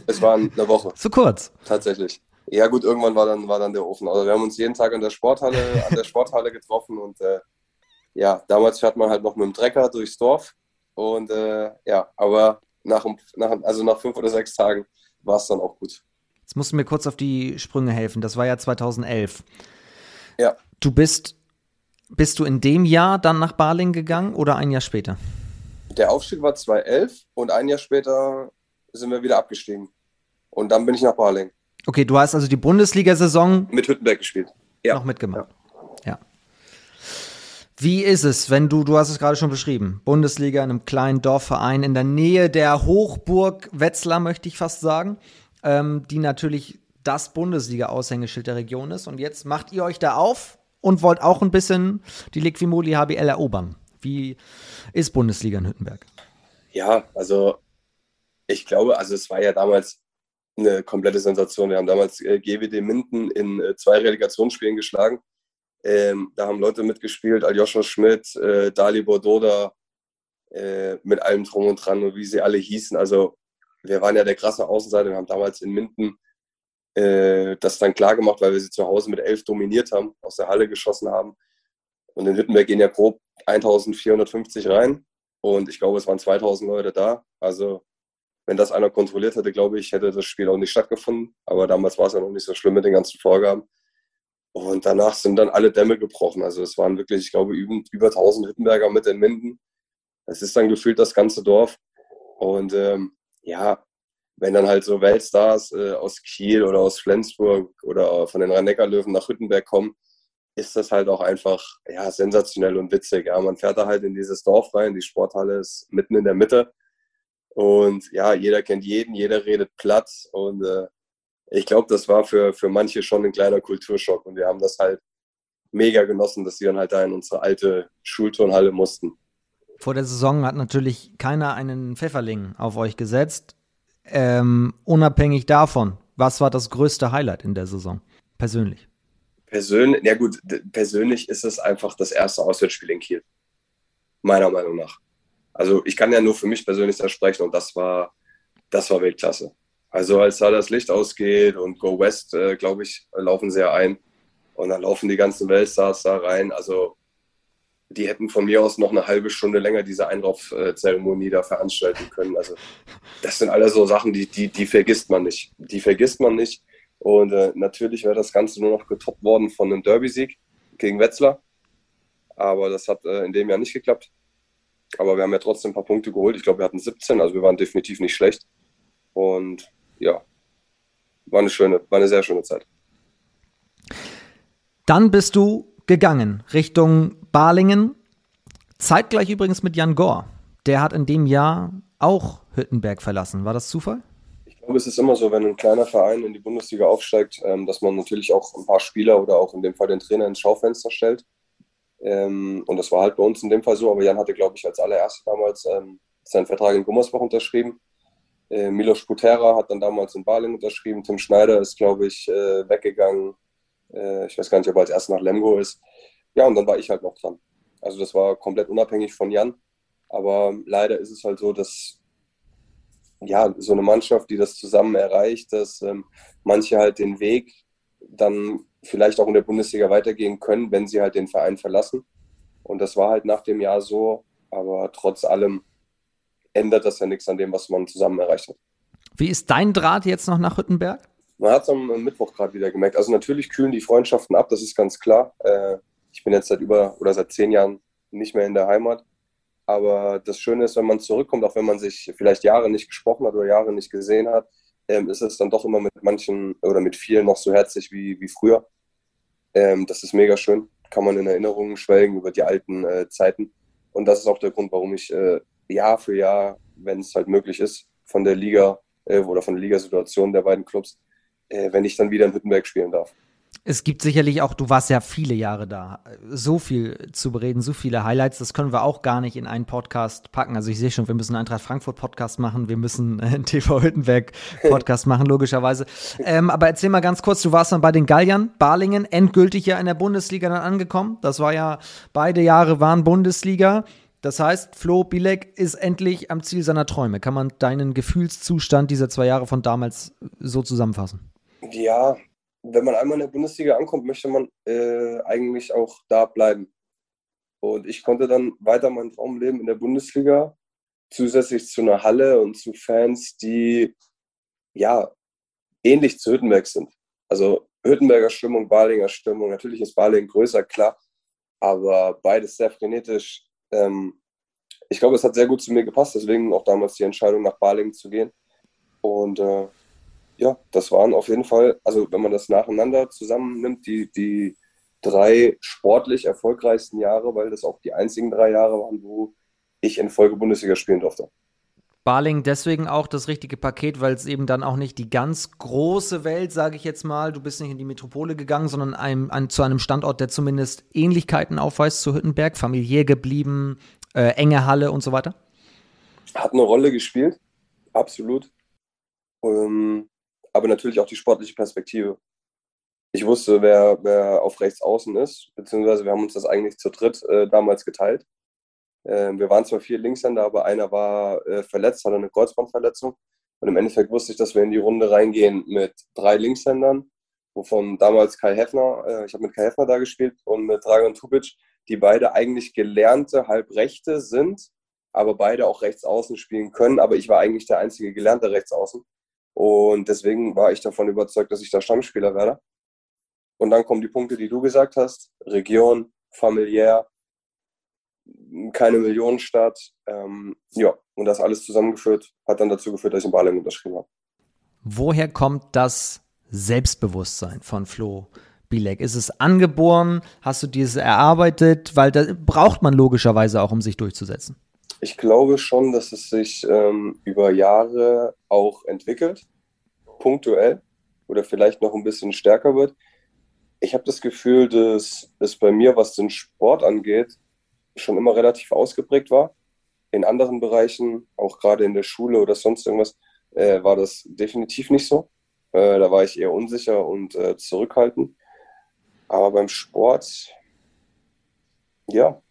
Es war eine Woche. Zu kurz. Tatsächlich. Ja gut, irgendwann war dann, war dann der Ofen. Also wir haben uns jeden Tag an der Sporthalle, an der Sporthalle getroffen und äh, ja, damals fährt man halt noch mit dem Trecker durchs Dorf. Und äh, ja, aber nach, nach, also nach fünf oder sechs Tagen war es dann auch gut. Jetzt musst du mir kurz auf die Sprünge helfen. Das war ja 2011. Ja. Du bist, bist du in dem Jahr dann nach Baling gegangen oder ein Jahr später? Der Aufstieg war 2011 und ein Jahr später sind wir wieder abgestiegen. Und dann bin ich nach Baling. Okay, du hast also die Bundesliga-Saison mit Hüttenberg gespielt. Ja. Noch mitgemacht. Ja. Wie ist es, wenn du, du hast es gerade schon beschrieben, Bundesliga in einem kleinen Dorfverein in der Nähe der Hochburg Wetzlar, möchte ich fast sagen, ähm, die natürlich das Bundesliga-Aushängeschild der Region ist. Und jetzt macht ihr euch da auf und wollt auch ein bisschen die Liquimoli HBL erobern. Wie ist Bundesliga in Hüttenberg? Ja, also ich glaube, also es war ja damals eine komplette Sensation. Wir haben damals äh, GWD Minden in äh, zwei Relegationsspielen geschlagen. Ähm, da haben Leute mitgespielt, Aljoscha Schmidt, äh, Dali Bordoda, äh, mit allem drum und dran und wie sie alle hießen. Also wir waren ja der krasse Außenseiter. Wir haben damals in Minden äh, das dann klar gemacht, weil wir sie zu Hause mit elf dominiert haben, aus der Halle geschossen haben. Und in Hüttenberg gehen ja grob 1450 rein. Und ich glaube, es waren 2000 Leute da. Also wenn das einer kontrolliert hätte, glaube ich, hätte das Spiel auch nicht stattgefunden. Aber damals war es ja noch nicht so schlimm mit den ganzen Vorgaben. Und danach sind dann alle Dämme gebrochen. Also es waren wirklich, ich glaube, über, über 1000 Hüttenberger mit den Minden. Es ist dann gefühlt das ganze Dorf. Und ähm, ja, wenn dann halt so Weltstars äh, aus Kiel oder aus Flensburg oder von den Rhein-Neckar-Löwen nach Hüttenberg kommen, ist das halt auch einfach ja, sensationell und witzig. Ja, man fährt da halt in dieses Dorf rein, die Sporthalle ist mitten in der Mitte und ja, jeder kennt jeden, jeder redet platt. Und äh, ich glaube, das war für, für manche schon ein kleiner Kulturschock. Und wir haben das halt mega genossen, dass sie dann halt da in unsere alte Schulturnhalle mussten. Vor der Saison hat natürlich keiner einen Pfefferling auf euch gesetzt. Ähm, unabhängig davon, was war das größte Highlight in der Saison? Persönlich. Persönlich, ja gut, persönlich ist es einfach das erste Auswärtsspiel in Kiel. Meiner Meinung nach. Also ich kann ja nur für mich persönlich da sprechen und das war, das war Weltklasse. Also als da das Licht ausgeht und Go West, äh, glaube ich, laufen sie ja ein und dann laufen die ganzen Weltstars da rein. Also die hätten von mir aus noch eine halbe Stunde länger diese Einlaufzeremonie da veranstalten können. Also das sind alles so Sachen, die, die, die vergisst man nicht. Die vergisst man nicht. Und äh, natürlich wäre das Ganze nur noch getoppt worden von einem Derby-Sieg gegen Wetzlar. Aber das hat äh, in dem Jahr nicht geklappt. Aber wir haben ja trotzdem ein paar Punkte geholt. Ich glaube, wir hatten 17, also wir waren definitiv nicht schlecht. Und ja, war eine schöne, war eine sehr schöne Zeit. Dann bist du gegangen Richtung Balingen. Zeitgleich übrigens mit Jan Gore. Der hat in dem Jahr auch Hüttenberg verlassen. War das Zufall? Ich glaube, es ist immer so, wenn ein kleiner Verein in die Bundesliga aufsteigt, ähm, dass man natürlich auch ein paar Spieler oder auch in dem Fall den Trainer ins Schaufenster stellt. Ähm, und das war halt bei uns in dem Fall so. Aber Jan hatte, glaube ich, als allererster damals ähm, seinen Vertrag in Gummersbach unterschrieben. Äh, Milos Kutera hat dann damals in Balingen unterschrieben. Tim Schneider ist, glaube ich, äh, weggegangen. Äh, ich weiß gar nicht, ob er als erster nach Lemgo ist. Ja, und dann war ich halt noch dran. Also das war komplett unabhängig von Jan. Aber leider ist es halt so, dass ja, so eine Mannschaft, die das zusammen erreicht, dass ähm, manche halt den Weg dann vielleicht auch in der Bundesliga weitergehen können, wenn sie halt den Verein verlassen. Und das war halt nach dem Jahr so. Aber trotz allem ändert das ja nichts an dem, was man zusammen erreicht hat. Wie ist dein Draht jetzt noch nach Hüttenberg? Man hat es am Mittwoch gerade wieder gemerkt. Also natürlich kühlen die Freundschaften ab, das ist ganz klar. Äh, ich bin jetzt seit über oder seit zehn Jahren nicht mehr in der Heimat. Aber das Schöne ist, wenn man zurückkommt, auch wenn man sich vielleicht Jahre nicht gesprochen hat oder Jahre nicht gesehen hat, ähm, ist es dann doch immer mit manchen oder mit vielen noch so herzlich wie, wie früher. Ähm, das ist mega schön. Kann man in Erinnerungen schwelgen über die alten äh, Zeiten. Und das ist auch der Grund, warum ich äh, Jahr für Jahr, wenn es halt möglich ist, von der Liga äh, oder von der Ligasituation der beiden Clubs, äh, wenn ich dann wieder in Hüttenberg spielen darf. Es gibt sicherlich auch, du warst ja viele Jahre da, so viel zu bereden, so viele Highlights, das können wir auch gar nicht in einen Podcast packen. Also ich sehe schon, wir müssen einen Eintracht Frankfurt Podcast machen, wir müssen einen TV Hüttenberg Podcast machen, logischerweise. Ähm, aber erzähl mal ganz kurz, du warst dann bei den Galliern, Balingen, endgültig ja in der Bundesliga dann angekommen. Das war ja, beide Jahre waren Bundesliga. Das heißt, Flo Bilek ist endlich am Ziel seiner Träume. Kann man deinen Gefühlszustand dieser zwei Jahre von damals so zusammenfassen? Ja, wenn man einmal in der Bundesliga ankommt, möchte man äh, eigentlich auch da bleiben. Und ich konnte dann weiter meinen Traum leben in der Bundesliga, zusätzlich zu einer Halle und zu Fans, die ja ähnlich zu Hüttenberg sind. Also Hüttenberger Stimmung, Balinger Stimmung. Natürlich ist Balingen größer, klar, aber beides sehr frenetisch. Ähm, ich glaube, es hat sehr gut zu mir gepasst, deswegen auch damals die Entscheidung, nach Balingen zu gehen. Und äh, ja, das waren auf jeden Fall, also wenn man das nacheinander zusammennimmt, die, die drei sportlich erfolgreichsten Jahre, weil das auch die einzigen drei Jahre waren, wo ich in Folge Bundesliga spielen durfte. Barling deswegen auch das richtige Paket, weil es eben dann auch nicht die ganz große Welt, sage ich jetzt mal, du bist nicht in die Metropole gegangen, sondern einem, ein, zu einem Standort, der zumindest Ähnlichkeiten aufweist zu Hüttenberg, familiär geblieben, äh, enge Halle und so weiter? Hat eine Rolle gespielt, absolut. Ähm, aber natürlich auch die sportliche Perspektive. Ich wusste, wer, wer auf rechts außen ist, beziehungsweise wir haben uns das eigentlich zu dritt äh, damals geteilt. Ähm, wir waren zwar vier Linkshänder, aber einer war äh, verletzt, hatte eine Kreuzbandverletzung. Und im Endeffekt wusste ich, dass wir in die Runde reingehen mit drei Linkshändern, wovon damals Kai Heffner, äh, ich habe mit Kai Heffner da gespielt und mit Dragan Tubic, die beide eigentlich gelernte Halbrechte sind, aber beide auch rechts außen spielen können. Aber ich war eigentlich der einzige gelernte Rechtsaußen. Und deswegen war ich davon überzeugt, dass ich da Stammspieler werde. Und dann kommen die Punkte, die du gesagt hast. Region, familiär, keine Millionenstadt. Ähm, ja, und das alles zusammengeführt hat dann dazu geführt, dass ich in Balingen unterschrieben habe. Woher kommt das Selbstbewusstsein von Flo Bilek? Ist es angeboren? Hast du dieses erarbeitet? Weil das braucht man logischerweise auch, um sich durchzusetzen. Ich glaube schon, dass es sich ähm, über Jahre auch entwickelt, punktuell oder vielleicht noch ein bisschen stärker wird. Ich habe das Gefühl, dass es bei mir, was den Sport angeht, schon immer relativ ausgeprägt war. In anderen Bereichen, auch gerade in der Schule oder sonst irgendwas, äh, war das definitiv nicht so. Äh, da war ich eher unsicher und äh, zurückhaltend. Aber beim Sport, ja,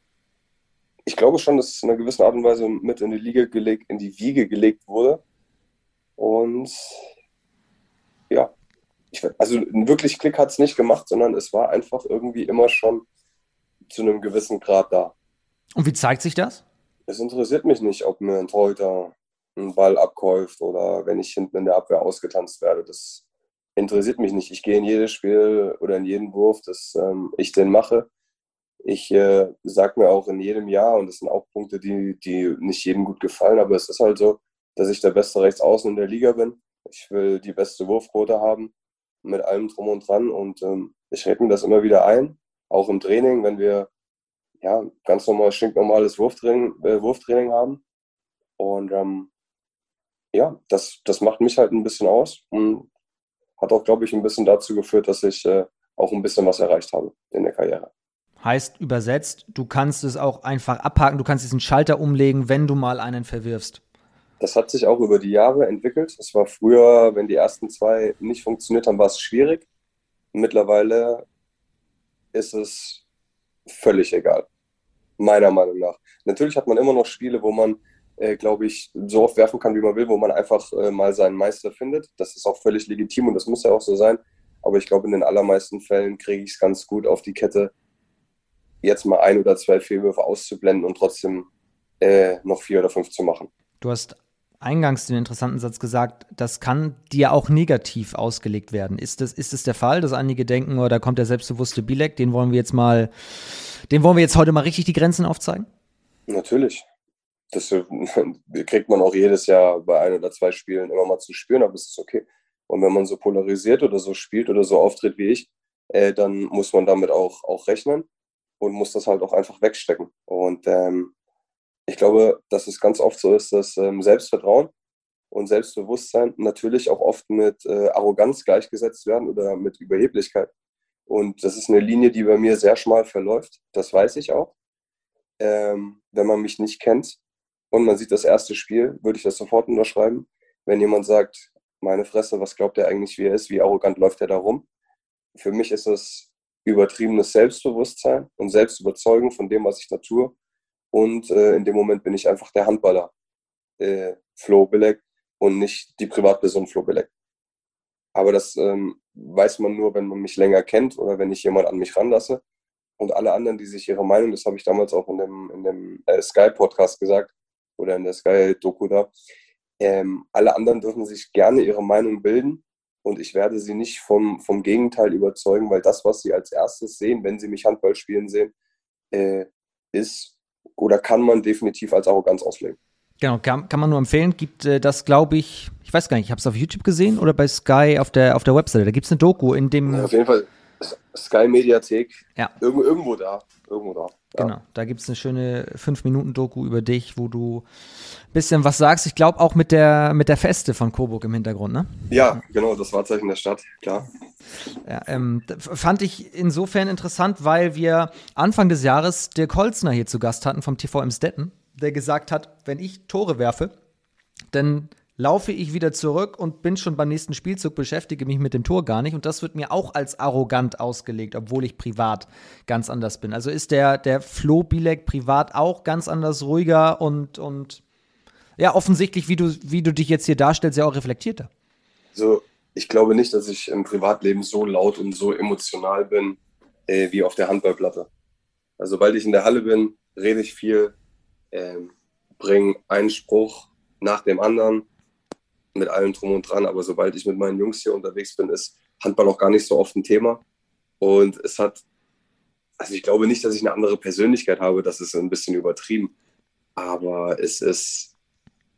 ich glaube schon, dass es in einer gewissen Art und Weise mit in die Liga gelegt, in die Wiege gelegt wurde. Und ja, ich, also wirklich Klick hat es nicht gemacht, sondern es war einfach irgendwie immer schon zu einem gewissen Grad da. Und wie zeigt sich das? Es interessiert mich nicht, ob mir ein Torhüter einen Ball abkäuft oder wenn ich hinten in der Abwehr ausgetanzt werde. Das interessiert mich nicht. Ich gehe in jedes Spiel oder in jeden Wurf, das ähm, ich den mache. Ich äh, sage mir auch in jedem Jahr, und das sind auch Punkte, die, die nicht jedem gut gefallen, aber es ist halt so, dass ich der beste Rechtsaußen in der Liga bin. Ich will die beste Wurfquote haben, mit allem drum und dran. Und ähm, ich rede mir das immer wieder ein, auch im Training, wenn wir ja, ganz normal, stinknormales Wurftraining, äh, Wurftraining haben. Und ähm, ja, das, das macht mich halt ein bisschen aus und hat auch, glaube ich, ein bisschen dazu geführt, dass ich äh, auch ein bisschen was erreicht habe in der Karriere. Heißt übersetzt, du kannst es auch einfach abhaken, du kannst diesen Schalter umlegen, wenn du mal einen verwirfst. Das hat sich auch über die Jahre entwickelt. Es war früher, wenn die ersten zwei nicht funktioniert haben, war es schwierig. Mittlerweile ist es völlig egal meiner Meinung nach. Natürlich hat man immer noch Spiele, wo man, äh, glaube ich, so oft werfen kann, wie man will, wo man einfach äh, mal seinen Meister findet. Das ist auch völlig legitim und das muss ja auch so sein. Aber ich glaube, in den allermeisten Fällen kriege ich es ganz gut auf die Kette, jetzt mal ein oder zwei Fehlwürfe auszublenden und trotzdem äh, noch vier oder fünf zu machen. Du hast eingangs den interessanten Satz gesagt, das kann dir auch negativ ausgelegt werden. Ist das, ist das der Fall, dass einige denken, oh, da kommt der selbstbewusste Bilek, den wollen wir jetzt mal, den wollen wir jetzt heute mal richtig die Grenzen aufzeigen? Natürlich. Das kriegt man auch jedes Jahr bei ein oder zwei Spielen immer mal zu spüren, aber es ist okay. Und wenn man so polarisiert oder so spielt oder so auftritt wie ich, äh, dann muss man damit auch, auch rechnen und muss das halt auch einfach wegstecken. Und ähm, ich glaube, dass es ganz oft so ist, dass ähm, Selbstvertrauen und Selbstbewusstsein natürlich auch oft mit äh, Arroganz gleichgesetzt werden oder mit Überheblichkeit. Und das ist eine Linie, die bei mir sehr schmal verläuft. Das weiß ich auch. Ähm, wenn man mich nicht kennt und man sieht das erste Spiel, würde ich das sofort unterschreiben. Wenn jemand sagt, meine Fresse, was glaubt er eigentlich, wie er ist, wie arrogant läuft er da rum? Für mich ist das übertriebenes Selbstbewusstsein und Selbstüberzeugung von dem, was ich da tue und äh, in dem Moment bin ich einfach der Handballer äh, Flo Bilek und nicht die Privatperson Flo Bilek. Aber das ähm, weiß man nur, wenn man mich länger kennt oder wenn ich jemand an mich ranlasse. Und alle anderen, die sich ihre Meinung, das habe ich damals auch in dem, in dem äh, Sky-Podcast gesagt oder in der Sky-Doku da, ähm, alle anderen dürfen sich gerne ihre Meinung bilden und ich werde sie nicht vom, vom Gegenteil überzeugen, weil das, was sie als erstes sehen, wenn sie mich Handball spielen sehen, äh, ist oder kann man definitiv als Arroganz auslegen. Genau, kann, kann man nur empfehlen. Gibt äh, das, glaube ich, ich weiß gar nicht, ich habe es auf YouTube gesehen oder bei Sky auf der, auf der Webseite. Da gibt es eine Doku in dem. Ja, auf jeden Fall Sky Mediathek. Ja. Irgendwo, irgendwo da. Irgendwo da. Ja. Genau, da gibt es eine schöne 5-Minuten-Doku über dich, wo du ein bisschen was sagst. Ich glaube auch mit der, mit der Feste von Coburg im Hintergrund, ne? Ja, genau, das Wahrzeichen der Stadt, klar. Ja, ähm, fand ich insofern interessant, weil wir Anfang des Jahres Dirk Holzner hier zu Gast hatten vom TV Emstetten der gesagt hat, wenn ich Tore werfe, dann laufe ich wieder zurück und bin schon beim nächsten Spielzug, beschäftige mich mit dem Tor gar nicht. Und das wird mir auch als arrogant ausgelegt, obwohl ich privat ganz anders bin. Also ist der, der Flo Bilek privat auch ganz anders ruhiger und, und ja, offensichtlich, wie du, wie du dich jetzt hier darstellst, ja auch reflektierter. So, ich glaube nicht, dass ich im Privatleben so laut und so emotional bin äh, wie auf der Handballplatte. Also, sobald ich in der Halle bin, rede ich viel, ähm, bringe einen Spruch nach dem anderen mit allem drum und dran. Aber sobald ich mit meinen Jungs hier unterwegs bin, ist Handball auch gar nicht so oft ein Thema. Und es hat, also ich glaube nicht, dass ich eine andere Persönlichkeit habe, das ist ein bisschen übertrieben. Aber es ist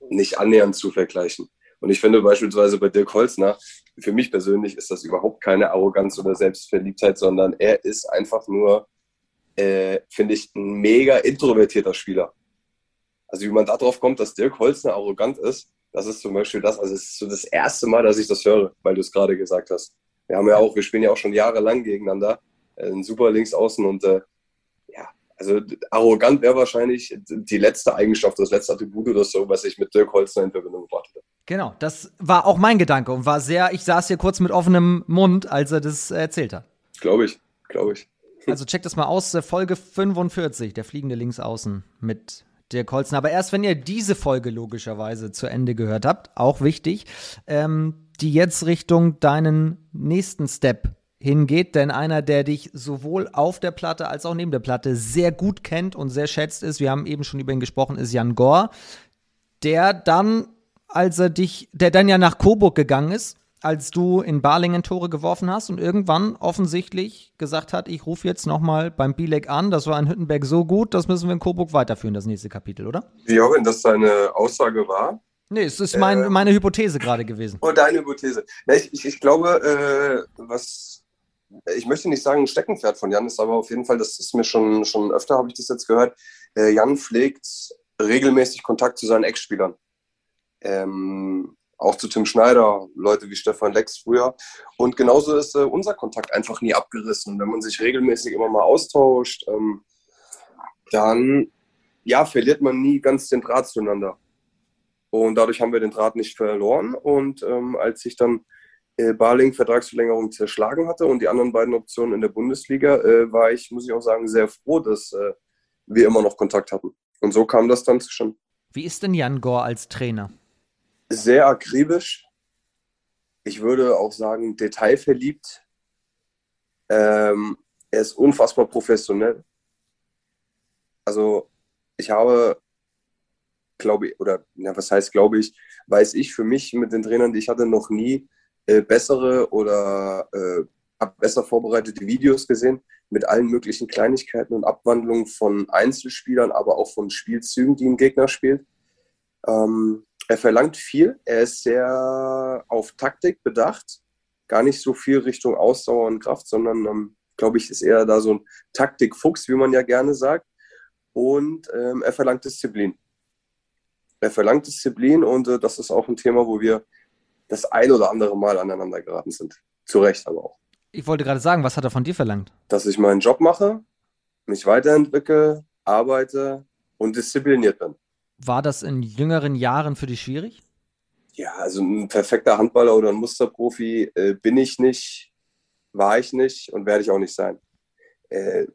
nicht annähernd zu vergleichen. Und ich finde beispielsweise bei Dirk Holzner, für mich persönlich ist das überhaupt keine Arroganz oder Selbstverliebtheit, sondern er ist einfach nur, äh, finde ich, ein mega introvertierter Spieler. Also wie man darauf kommt, dass Dirk Holzner arrogant ist, das ist zum Beispiel das, also es ist so das erste Mal, dass ich das höre, weil du es gerade gesagt hast. Wir haben ja auch, wir spielen ja auch schon jahrelang gegeneinander, äh, ein super Linksaußen und äh, ja, also arrogant wäre wahrscheinlich die letzte Eigenschaft, das letzte Attribut oder so, was ich mit Dirk Holzner in Verbindung gebracht habe. Genau, das war auch mein Gedanke und war sehr, ich saß hier kurz mit offenem Mund, als er das erzählt hat. Glaube ich, glaube ich. Also check das mal aus, äh, Folge 45, der fliegende Linksaußen mit Dirk Holzen. Aber erst wenn ihr diese Folge logischerweise zu Ende gehört habt, auch wichtig, ähm, die jetzt Richtung deinen nächsten Step hingeht, denn einer, der dich sowohl auf der Platte als auch neben der Platte sehr gut kennt und sehr schätzt ist, wir haben eben schon über ihn gesprochen, ist Jan Gore, der dann, als er dich, der dann ja nach Coburg gegangen ist, als du in Balingen Tore geworfen hast und irgendwann offensichtlich gesagt hat, ich rufe jetzt nochmal beim Bilek an, das war in Hüttenberg so gut, das müssen wir in Coburg weiterführen, das nächste Kapitel, oder? Wie auch wenn das deine Aussage war. Nee, es ist mein, äh, meine Hypothese gerade gewesen. Oh, deine Hypothese. ich, ich, ich, glaube, äh, was, ich möchte nicht sagen ein Steckenpferd von Jan ist, aber auf jeden Fall, das ist mir schon, schon öfter, habe ich das jetzt gehört, äh, Jan pflegt regelmäßig Kontakt zu seinen Ex-Spielern. Ähm, auch zu Tim Schneider, Leute wie Stefan Lex früher. Und genauso ist äh, unser Kontakt einfach nie abgerissen. Und wenn man sich regelmäßig immer mal austauscht, ähm, dann ja, verliert man nie ganz den Draht zueinander. Und dadurch haben wir den Draht nicht verloren. Und ähm, als ich dann äh, Barling Vertragsverlängerung zerschlagen hatte und die anderen beiden Optionen in der Bundesliga, äh, war ich, muss ich auch sagen, sehr froh, dass äh, wir immer noch Kontakt hatten. Und so kam das dann zustande. Wie ist denn Jan Gore als Trainer? Sehr akribisch. Ich würde auch sagen, detailverliebt. Ähm, er ist unfassbar professionell. Also ich habe, glaube ich, oder ja, was heißt glaube ich, weiß ich für mich mit den Trainern, die ich hatte, noch nie äh, bessere oder äh, besser vorbereitete Videos gesehen mit allen möglichen Kleinigkeiten und Abwandlungen von Einzelspielern, aber auch von Spielzügen, die ein Gegner spielt. Ähm, er verlangt viel. Er ist sehr auf Taktik bedacht. Gar nicht so viel Richtung Ausdauer und Kraft, sondern, ähm, glaube ich, ist eher da so ein Taktikfuchs, wie man ja gerne sagt. Und ähm, er verlangt Disziplin. Er verlangt Disziplin und äh, das ist auch ein Thema, wo wir das ein oder andere Mal aneinander geraten sind. Zu Recht aber auch. Ich wollte gerade sagen, was hat er von dir verlangt? Dass ich meinen Job mache, mich weiterentwickle, arbeite und diszipliniert bin. War das in jüngeren Jahren für dich schwierig? Ja, also ein perfekter Handballer oder ein Musterprofi äh, bin ich nicht, war ich nicht und werde ich auch nicht sein. Äh,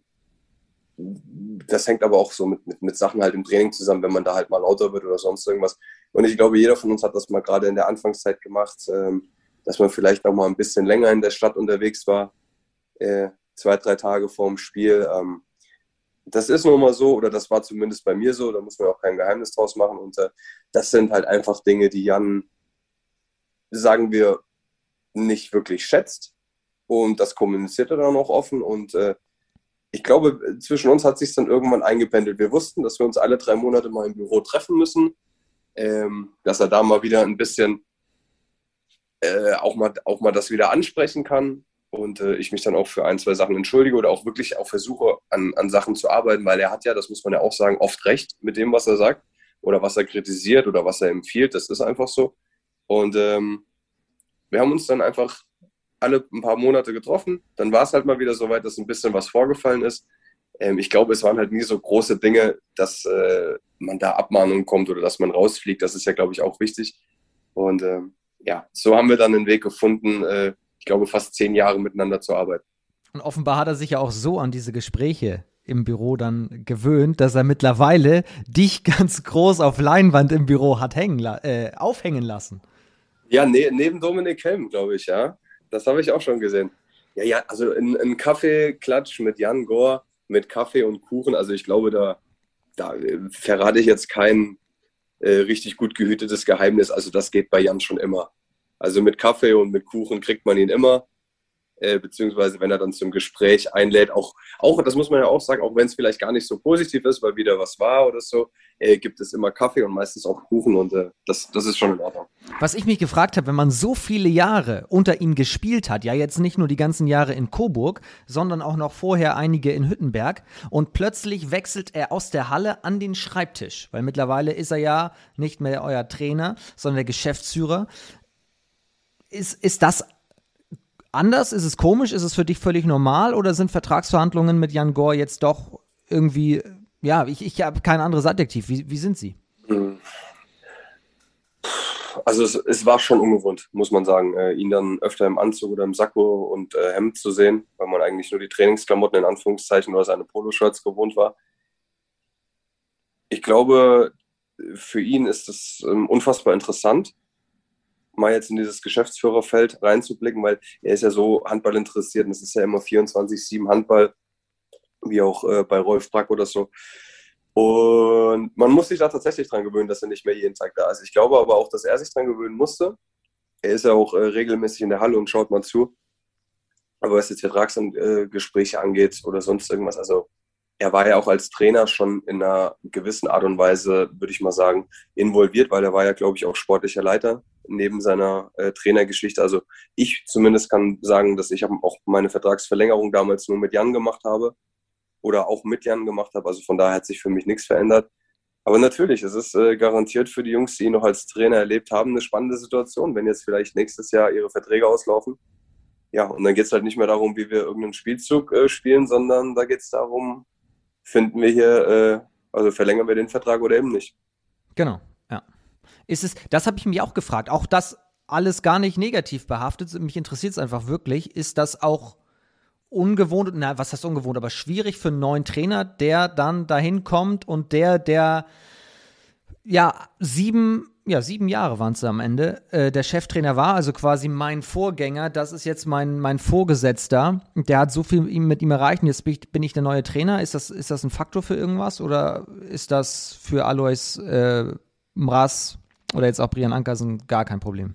das hängt aber auch so mit, mit, mit Sachen halt im Training zusammen, wenn man da halt mal lauter wird oder sonst irgendwas. Und ich glaube, jeder von uns hat das mal gerade in der Anfangszeit gemacht, ähm, dass man vielleicht noch mal ein bisschen länger in der Stadt unterwegs war, äh, zwei, drei Tage vorm Spiel. Ähm, das ist nun mal so, oder das war zumindest bei mir so, da muss man auch kein Geheimnis draus machen. Und äh, das sind halt einfach Dinge, die Jan, sagen wir, nicht wirklich schätzt. Und das kommuniziert er dann auch offen. Und äh, ich glaube, zwischen uns hat sich dann irgendwann eingependelt. Wir wussten, dass wir uns alle drei Monate mal im Büro treffen müssen, ähm, dass er da mal wieder ein bisschen äh, auch, mal, auch mal das wieder ansprechen kann und äh, ich mich dann auch für ein, zwei Sachen entschuldige oder auch wirklich auch versuche, an, an Sachen zu arbeiten, weil er hat ja, das muss man ja auch sagen, oft recht mit dem, was er sagt oder was er kritisiert oder was er empfiehlt. Das ist einfach so. Und ähm, wir haben uns dann einfach alle ein paar Monate getroffen. Dann war es halt mal wieder so weit, dass ein bisschen was vorgefallen ist. Ähm, ich glaube, es waren halt nie so große Dinge, dass äh, man da Abmahnungen kommt oder dass man rausfliegt. Das ist ja, glaube ich, auch wichtig. Und ähm, ja, so haben wir dann einen Weg gefunden, äh, ich glaube, fast zehn Jahre miteinander zu arbeiten. Und offenbar hat er sich ja auch so an diese Gespräche im Büro dann gewöhnt, dass er mittlerweile dich ganz groß auf Leinwand im Büro hat hängen, äh, aufhängen lassen. Ja, ne, neben Dominik Helm, glaube ich, ja. Das habe ich auch schon gesehen. Ja, ja, also ein, Kaffeeklatsch mit Jan Gore, mit Kaffee und Kuchen. Also ich glaube, da, da verrate ich jetzt kein äh, richtig gut gehütetes Geheimnis. Also das geht bei Jan schon immer. Also mit Kaffee und mit Kuchen kriegt man ihn immer. Äh, beziehungsweise wenn er dann zum Gespräch einlädt, auch, auch, das muss man ja auch sagen, auch wenn es vielleicht gar nicht so positiv ist, weil wieder was war oder so, äh, gibt es immer Kaffee und meistens auch Kuchen und äh, das, das ist schon in Ordnung. Was ich mich gefragt habe, wenn man so viele Jahre unter ihm gespielt hat, ja jetzt nicht nur die ganzen Jahre in Coburg, sondern auch noch vorher einige in Hüttenberg und plötzlich wechselt er aus der Halle an den Schreibtisch, weil mittlerweile ist er ja nicht mehr euer Trainer, sondern der Geschäftsführer. Ist, ist das anders? Ist es komisch? Ist es für dich völlig normal? Oder sind Vertragsverhandlungen mit Jan Gore jetzt doch irgendwie, ja, ich, ich habe kein anderes Adjektiv. Wie, wie sind sie? Hm. Also es, es, war schon ungewohnt, muss man sagen, äh, ihn dann öfter im Anzug oder im Sakko und äh, Hemd zu sehen, weil man eigentlich nur die Trainingsklamotten in Anführungszeichen oder seine Poloshirts gewohnt war. Ich glaube, für ihn ist es ähm, unfassbar interessant, mal jetzt in dieses Geschäftsführerfeld reinzublicken, weil er ist ja so Handball interessiert und es ist ja immer 24-7 Handball, wie auch äh, bei Rolf Brack oder so. Und man muss sich da tatsächlich dran gewöhnen, dass er nicht mehr jeden Tag da ist. Ich glaube aber auch, dass er sich dran gewöhnen musste. Er ist ja auch äh, regelmäßig in der Halle und schaut mal zu. Aber was jetzt Vertragsgespräche angeht oder sonst irgendwas, also er war ja auch als Trainer schon in einer gewissen Art und Weise, würde ich mal sagen, involviert, weil er war ja, glaube ich, auch sportlicher Leiter neben seiner äh, Trainergeschichte. Also ich zumindest kann sagen, dass ich auch meine Vertragsverlängerung damals nur mit Jan gemacht habe oder auch mit Jan gemacht habe. Also von daher hat sich für mich nichts verändert. Aber natürlich, es ist äh, garantiert für die Jungs, die ihn noch als Trainer erlebt haben, eine spannende Situation, wenn jetzt vielleicht nächstes Jahr ihre Verträge auslaufen. Ja, und dann geht es halt nicht mehr darum, wie wir irgendeinen Spielzug äh, spielen, sondern da geht es darum, finden wir hier, äh, also verlängern wir den Vertrag oder eben nicht. Genau. Ist es, das habe ich mich auch gefragt, auch das alles gar nicht negativ behaftet, mich interessiert es einfach wirklich, ist das auch ungewohnt, na, was heißt ungewohnt, aber schwierig für einen neuen Trainer, der dann dahin kommt und der, der ja sieben ja, sieben Jahre waren es am Ende, äh, der Cheftrainer war, also quasi mein Vorgänger, das ist jetzt mein, mein Vorgesetzter. Der hat so viel mit ihm erreicht und jetzt bin ich, bin ich der neue Trainer. Ist das, ist das ein Faktor für irgendwas oder ist das für Alois äh, Mraz oder jetzt auch Brian Ankersen gar kein Problem?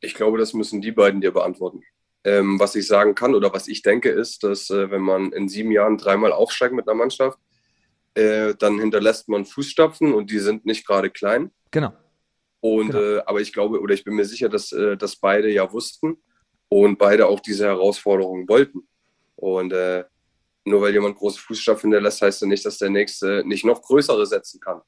Ich glaube, das müssen die beiden dir beantworten. Ähm, was ich sagen kann oder was ich denke, ist, dass äh, wenn man in sieben Jahren dreimal aufsteigt mit einer Mannschaft, äh, dann hinterlässt man Fußstapfen und die sind nicht gerade klein. Genau. Und genau. äh, aber ich glaube oder ich bin mir sicher, dass, äh, dass beide ja wussten und beide auch diese Herausforderungen wollten. Und äh, nur weil jemand große Fußstapfen hinterlässt, heißt ja nicht, dass der nächste nicht noch größere setzen kann.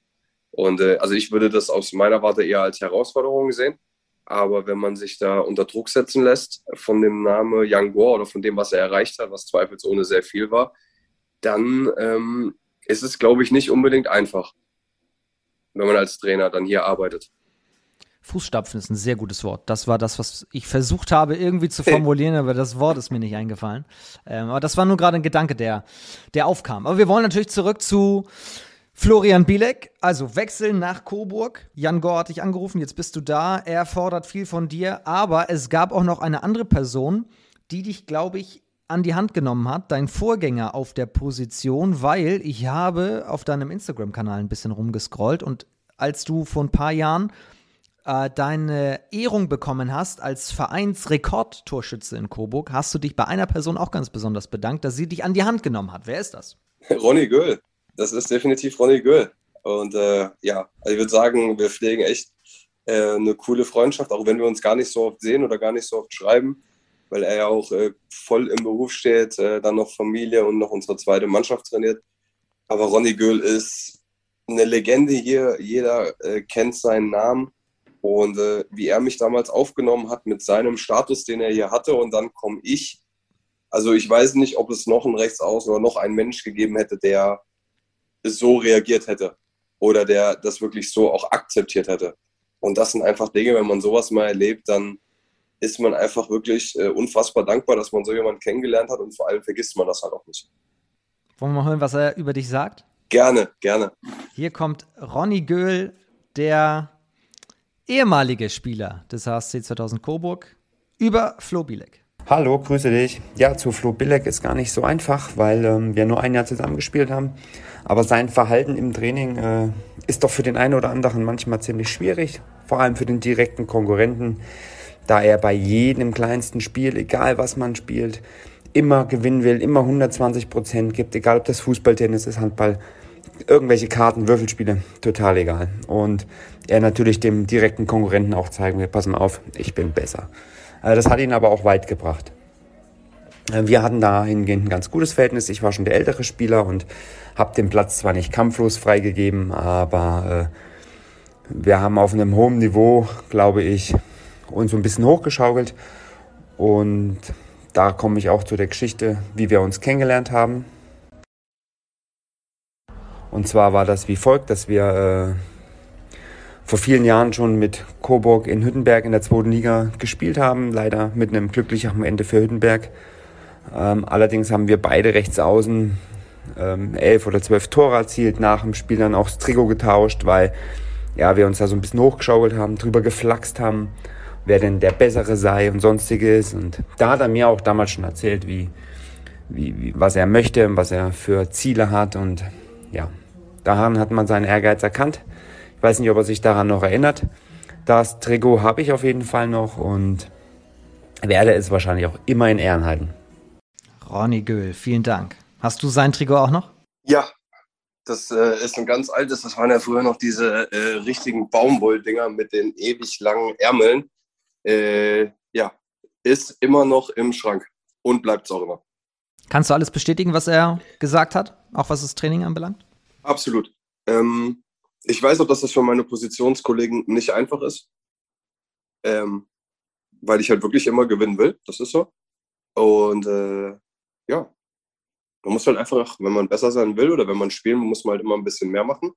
Und äh, also ich würde das aus meiner Warte eher als Herausforderung sehen. Aber wenn man sich da unter Druck setzen lässt von dem Namen Young Gore oder von dem, was er erreicht hat, was zweifelsohne sehr viel war, dann ähm, ist es, glaube ich, nicht unbedingt einfach, wenn man als Trainer dann hier arbeitet. Fußstapfen ist ein sehr gutes Wort. Das war das, was ich versucht habe, irgendwie zu formulieren, aber das Wort ist mir nicht eingefallen. Ähm, aber das war nur gerade ein Gedanke, der, der aufkam. Aber wir wollen natürlich zurück zu Florian Bielek. Also wechseln nach Coburg. Jan Gore hat dich angerufen, jetzt bist du da. Er fordert viel von dir, aber es gab auch noch eine andere Person, die dich, glaube ich, an die Hand genommen hat, dein Vorgänger auf der Position, weil ich habe auf deinem Instagram-Kanal ein bisschen rumgescrollt und als du vor ein paar Jahren äh, deine Ehrung bekommen hast als Vereinsrekordtorschütze in Coburg, hast du dich bei einer Person auch ganz besonders bedankt, dass sie dich an die Hand genommen hat. Wer ist das? Ronny Göhl. Das ist definitiv Ronny Göhl. Und äh, ja, also ich würde sagen, wir pflegen echt äh, eine coole Freundschaft, auch wenn wir uns gar nicht so oft sehen oder gar nicht so oft schreiben, weil er ja auch äh, voll im Beruf steht, äh, dann noch Familie und noch unsere zweite Mannschaft trainiert. Aber Ronny Göhl ist eine Legende hier. Jeder äh, kennt seinen Namen. Und äh, wie er mich damals aufgenommen hat mit seinem Status, den er hier hatte, und dann komme ich. Also ich weiß nicht, ob es noch einen Rechtsaußen oder noch einen Mensch gegeben hätte, der so reagiert hätte oder der das wirklich so auch akzeptiert hätte. Und das sind einfach Dinge, wenn man sowas mal erlebt, dann ist man einfach wirklich äh, unfassbar dankbar, dass man so jemanden kennengelernt hat und vor allem vergisst man das halt auch nicht. Wollen wir mal hören, was er über dich sagt? Gerne, gerne. Hier kommt Ronny Göhl, der ehemalige Spieler des HSC 2000 Coburg, über Flo Bilek. Hallo, grüße dich. Ja, zu Flo Bilek ist gar nicht so einfach, weil ähm, wir nur ein Jahr zusammengespielt haben. Aber sein Verhalten im Training äh, ist doch für den einen oder anderen manchmal ziemlich schwierig, vor allem für den direkten Konkurrenten, da er bei jedem kleinsten Spiel, egal was man spielt, immer gewinnen will, immer 120 Prozent gibt, egal ob das Fußball, Tennis ist, Handball, irgendwelche Karten, Würfelspiele, total egal. Und er natürlich dem direkten Konkurrenten auch zeigen will, pass mal auf, ich bin besser. Äh, das hat ihn aber auch weit gebracht. Äh, wir hatten dahingehend ein ganz gutes Verhältnis. Ich war schon der ältere Spieler und habe den Platz zwar nicht kampflos freigegeben, aber äh, wir haben auf einem hohen Niveau, glaube ich, uns so ein bisschen hochgeschaukelt. Und da komme ich auch zu der Geschichte, wie wir uns kennengelernt haben. Und zwar war das wie folgt, dass wir vor vielen Jahren schon mit Coburg in Hüttenberg in der zweiten Liga gespielt haben. Leider mit einem glücklichen Ende für Hüttenberg. Ähm, allerdings haben wir beide rechts außen ähm, elf oder zwölf Tore erzielt, nach dem Spiel dann auch das Trikot getauscht, weil ja, wir uns da so ein bisschen hochgeschaukelt haben, drüber geflaxt haben, wer denn der Bessere sei und sonstiges. Und da hat er mir auch damals schon erzählt, wie, wie, wie was er möchte, was er für Ziele hat. Und ja, daran hat man seinen Ehrgeiz erkannt. Ich weiß nicht, ob er sich daran noch erinnert. Das Trikot habe ich auf jeden Fall noch und werde es wahrscheinlich auch immer in Ehren halten. Ronny Göhl, vielen Dank. Hast du sein Trikot auch noch? Ja, das äh, ist ein ganz altes. Das waren ja früher noch diese äh, richtigen Baumwolldinger mit den ewig langen Ärmeln. Äh, ja, ist immer noch im Schrank und bleibt es auch immer. Kannst du alles bestätigen, was er gesagt hat, auch was das Training anbelangt? Absolut. Ähm, ich weiß auch, dass das für meine Positionskollegen nicht einfach ist, ähm, weil ich halt wirklich immer gewinnen will. Das ist so. Und äh, ja, man muss halt einfach, wenn man besser sein will oder wenn man spielen, muss man halt immer ein bisschen mehr machen.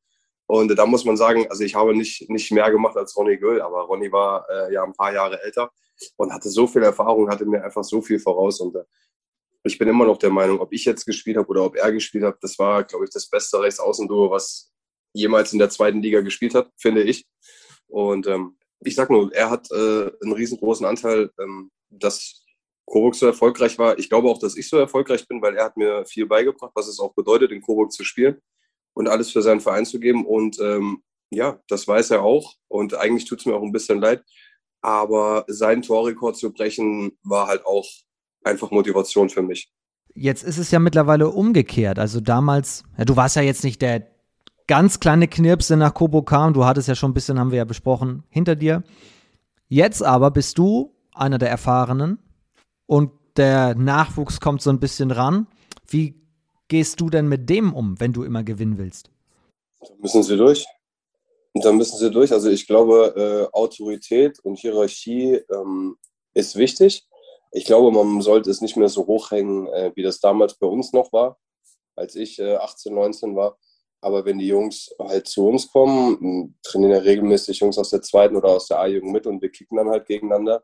Und da muss man sagen, also ich habe nicht, nicht mehr gemacht als Ronny Göll, aber Ronny war äh, ja ein paar Jahre älter und hatte so viel Erfahrung, hatte mir einfach so viel voraus. Und äh, ich bin immer noch der Meinung, ob ich jetzt gespielt habe oder ob er gespielt hat, das war, glaube ich, das beste Rechtsaußenduo, was jemals in der zweiten Liga gespielt hat, finde ich. Und ähm, ich sag nur, er hat äh, einen riesengroßen Anteil, ähm, dass Coburg so erfolgreich war. Ich glaube auch, dass ich so erfolgreich bin, weil er hat mir viel beigebracht, was es auch bedeutet, in Coburg zu spielen und alles für seinen Verein zu geben. Und ähm, ja, das weiß er auch. Und eigentlich tut es mir auch ein bisschen leid. Aber seinen Torrekord zu brechen, war halt auch einfach Motivation für mich. Jetzt ist es ja mittlerweile umgekehrt. Also damals, ja, du warst ja jetzt nicht der ganz kleine Knirps, der nach Coburg kam. Du hattest ja schon ein bisschen, haben wir ja besprochen, hinter dir. Jetzt aber bist du einer der Erfahrenen und der Nachwuchs kommt so ein bisschen ran. Wie gehst du denn mit dem um, wenn du immer gewinnen willst? Da müssen sie durch. Da müssen sie durch. Also ich glaube, äh, Autorität und Hierarchie ähm, ist wichtig. Ich glaube, man sollte es nicht mehr so hochhängen, äh, wie das damals bei uns noch war, als ich äh, 18, 19 war. Aber wenn die Jungs halt zu uns kommen, trainieren ja regelmäßig Jungs aus der zweiten oder aus der A-Jugend mit und wir kicken dann halt gegeneinander,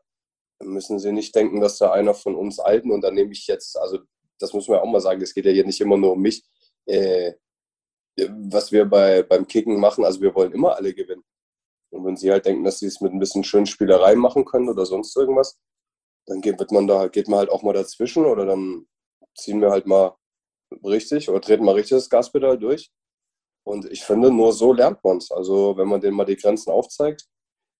dann müssen sie nicht denken, dass da einer von uns Alten und dann nehme ich jetzt, also das müssen wir auch mal sagen, es geht ja hier nicht immer nur um mich, äh, was wir bei, beim Kicken machen, also wir wollen immer alle gewinnen. Und wenn sie halt denken, dass sie es mit ein bisschen schönen Spielerei machen können oder sonst irgendwas, dann geht, man da, geht man halt auch mal dazwischen oder dann ziehen wir halt mal richtig oder treten mal richtig das Gaspedal durch. Und ich finde, nur so lernt man es. Also wenn man denen mal die Grenzen aufzeigt.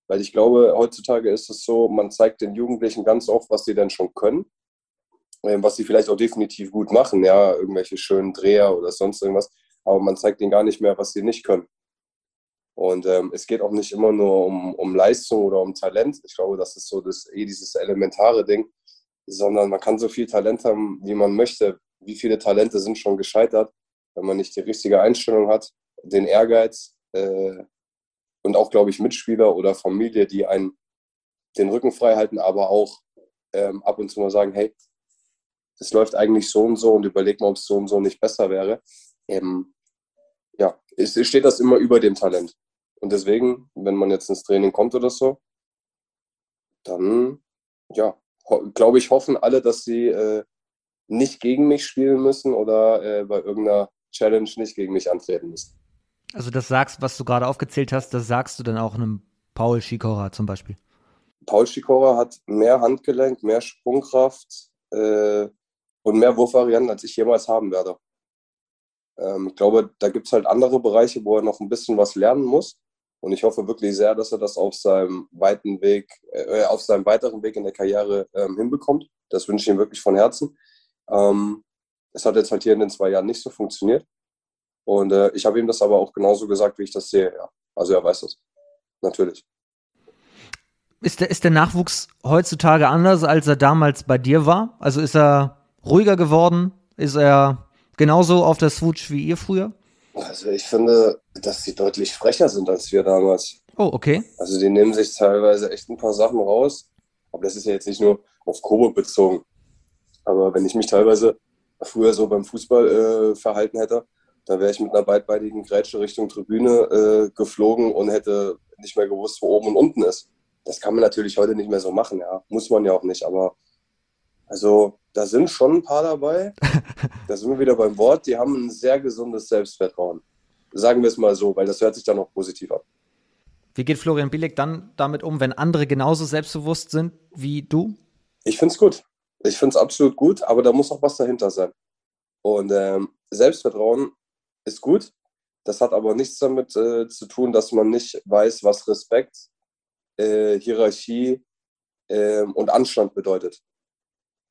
Weil ich glaube, heutzutage ist es so, man zeigt den Jugendlichen ganz oft, was sie denn schon können. Ähm, was sie vielleicht auch definitiv gut machen, ja, irgendwelche schönen Dreher oder sonst irgendwas. Aber man zeigt ihnen gar nicht mehr, was sie nicht können. Und ähm, es geht auch nicht immer nur um, um Leistung oder um Talent. Ich glaube, das ist so das, eh dieses elementare Ding, sondern man kann so viel Talent haben, wie man möchte. Wie viele Talente sind schon gescheitert, wenn man nicht die richtige Einstellung hat, den Ehrgeiz äh, und auch, glaube ich, Mitspieler oder Familie, die einen den Rücken frei halten, aber auch ähm, ab und zu mal sagen, hey, es läuft eigentlich so und so und überleg mal, ob es so und so nicht besser wäre. Ähm, ja, es steht das immer über dem Talent. Und deswegen, wenn man jetzt ins Training kommt oder so, dann, ja, glaube ich, hoffen alle, dass sie äh, nicht gegen mich spielen müssen oder äh, bei irgendeiner Challenge nicht gegen mich antreten müssen. Also das sagst, was du gerade aufgezählt hast, das sagst du dann auch einem Paul Schikora zum Beispiel. Paul Schikora hat mehr Handgelenk, mehr Sprungkraft äh, und mehr Wurfvarianten, als ich jemals haben werde. Ähm, ich glaube, da gibt es halt andere Bereiche, wo er noch ein bisschen was lernen muss. Und ich hoffe wirklich sehr, dass er das auf seinem weiten Weg, äh, auf seinem weiteren Weg in der Karriere ähm, hinbekommt. Das wünsche ich ihm wirklich von Herzen. Ähm, es hat jetzt halt hier in den zwei Jahren nicht so funktioniert. Und äh, ich habe ihm das aber auch genauso gesagt, wie ich das sehe. Ja. Also er weiß das. Natürlich. Ist der, ist der Nachwuchs heutzutage anders, als er damals bei dir war? Also ist er ruhiger geworden? Ist er genauso auf der Switch wie ihr früher? Also ich finde, dass sie deutlich frecher sind als wir damals. Oh, okay. Also die nehmen sich teilweise echt ein paar Sachen raus. Aber das ist ja jetzt nicht nur auf Coburg bezogen. Aber wenn ich mich teilweise früher so beim Fußball äh, verhalten hätte, dann wäre ich mit einer beidbeinigen Grätsche Richtung Tribüne äh, geflogen und hätte nicht mehr gewusst, wo oben und unten ist. Das kann man natürlich heute nicht mehr so machen, ja. Muss man ja auch nicht. Aber also da sind schon ein paar dabei. Da sind wir wieder beim Wort. Die haben ein sehr gesundes Selbstvertrauen. Sagen wir es mal so, weil das hört sich dann noch positiv an. Wie geht Florian Billig dann damit um, wenn andere genauso selbstbewusst sind wie du? Ich finde es gut. Ich finde es absolut gut, aber da muss auch was dahinter sein. Und ähm, Selbstvertrauen ist gut. Das hat aber nichts damit äh, zu tun, dass man nicht weiß, was Respekt, äh, Hierarchie äh, und Anstand bedeutet.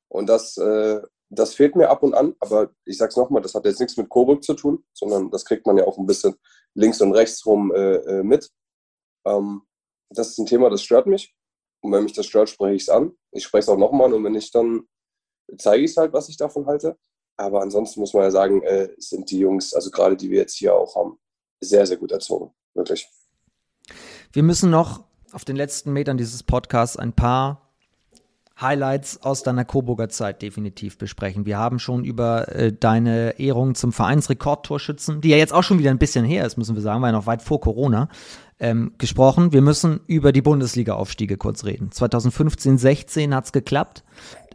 Und das, äh, das fehlt mir ab und an, aber ich sage es nochmal, das hat jetzt nichts mit Coburg zu tun, sondern das kriegt man ja auch ein bisschen links und rechts rum äh, äh, mit. Ähm, das ist ein Thema, das stört mich. Und wenn mich das stört, spreche ich es an. Ich spreche es auch nochmal an und wenn nicht, dann zeige ich es halt, was ich davon halte. Aber ansonsten muss man ja sagen, äh, sind die Jungs, also gerade die wir jetzt hier auch haben, sehr, sehr gut erzogen. Wirklich. Wir müssen noch auf den letzten Metern dieses Podcasts ein paar Highlights aus deiner Coburger Zeit definitiv besprechen. Wir haben schon über äh, deine Ehrung zum Vereinsrekordtorschützen, die ja jetzt auch schon wieder ein bisschen her ist, müssen wir sagen, war ja noch weit vor Corona, ähm, gesprochen. Wir müssen über die Bundesliga-Aufstiege kurz reden. 2015, 16 hat's geklappt.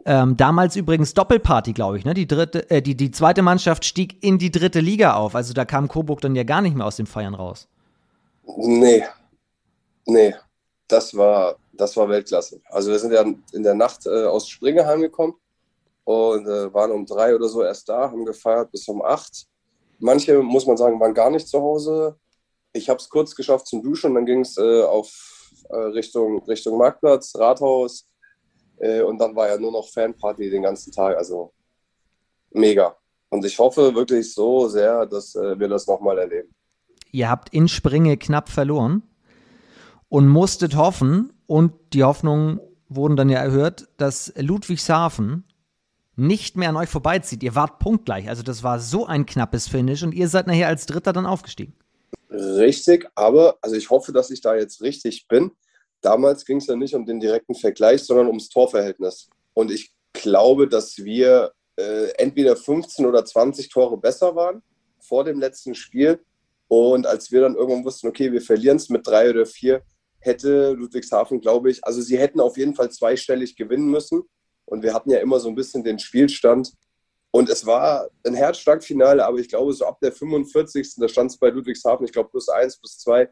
Ähm, damals übrigens Doppelparty, glaube ich. Ne? Die, dritte, äh, die, die zweite Mannschaft stieg in die dritte Liga auf. Also da kam Coburg dann ja gar nicht mehr aus dem Feiern raus. Nee. Nee. Das war, das war Weltklasse. Also wir sind ja in der Nacht äh, aus Springeheim gekommen und äh, waren um drei oder so erst da, haben gefeiert bis um acht. Manche, muss man sagen, waren gar nicht zu Hause. Ich habe es kurz geschafft zum Duschen und dann ging es äh, auf äh, Richtung, Richtung Marktplatz, Rathaus äh, und dann war ja nur noch Fanparty den ganzen Tag. Also mega. Und ich hoffe wirklich so sehr, dass äh, wir das nochmal erleben. Ihr habt in Springe knapp verloren und musstet hoffen, und die Hoffnungen wurden dann ja erhört, dass Ludwigshafen nicht mehr an euch vorbeizieht. Ihr wart punktgleich. Also das war so ein knappes Finish und ihr seid nachher als Dritter dann aufgestiegen. Richtig, aber also ich hoffe, dass ich da jetzt richtig bin. Damals ging es ja nicht um den direkten Vergleich, sondern ums Torverhältnis. Und ich glaube, dass wir äh, entweder 15 oder 20 Tore besser waren vor dem letzten Spiel Und als wir dann irgendwann wussten, okay, wir verlieren es mit drei oder vier, hätte Ludwigshafen, glaube ich, also sie hätten auf jeden Fall zweistellig gewinnen müssen. Und wir hatten ja immer so ein bisschen den Spielstand. Und es war ein Herzschlagfinale, aber ich glaube, so ab der 45. da stand es bei Ludwigshafen, ich glaube, plus eins, plus zwei.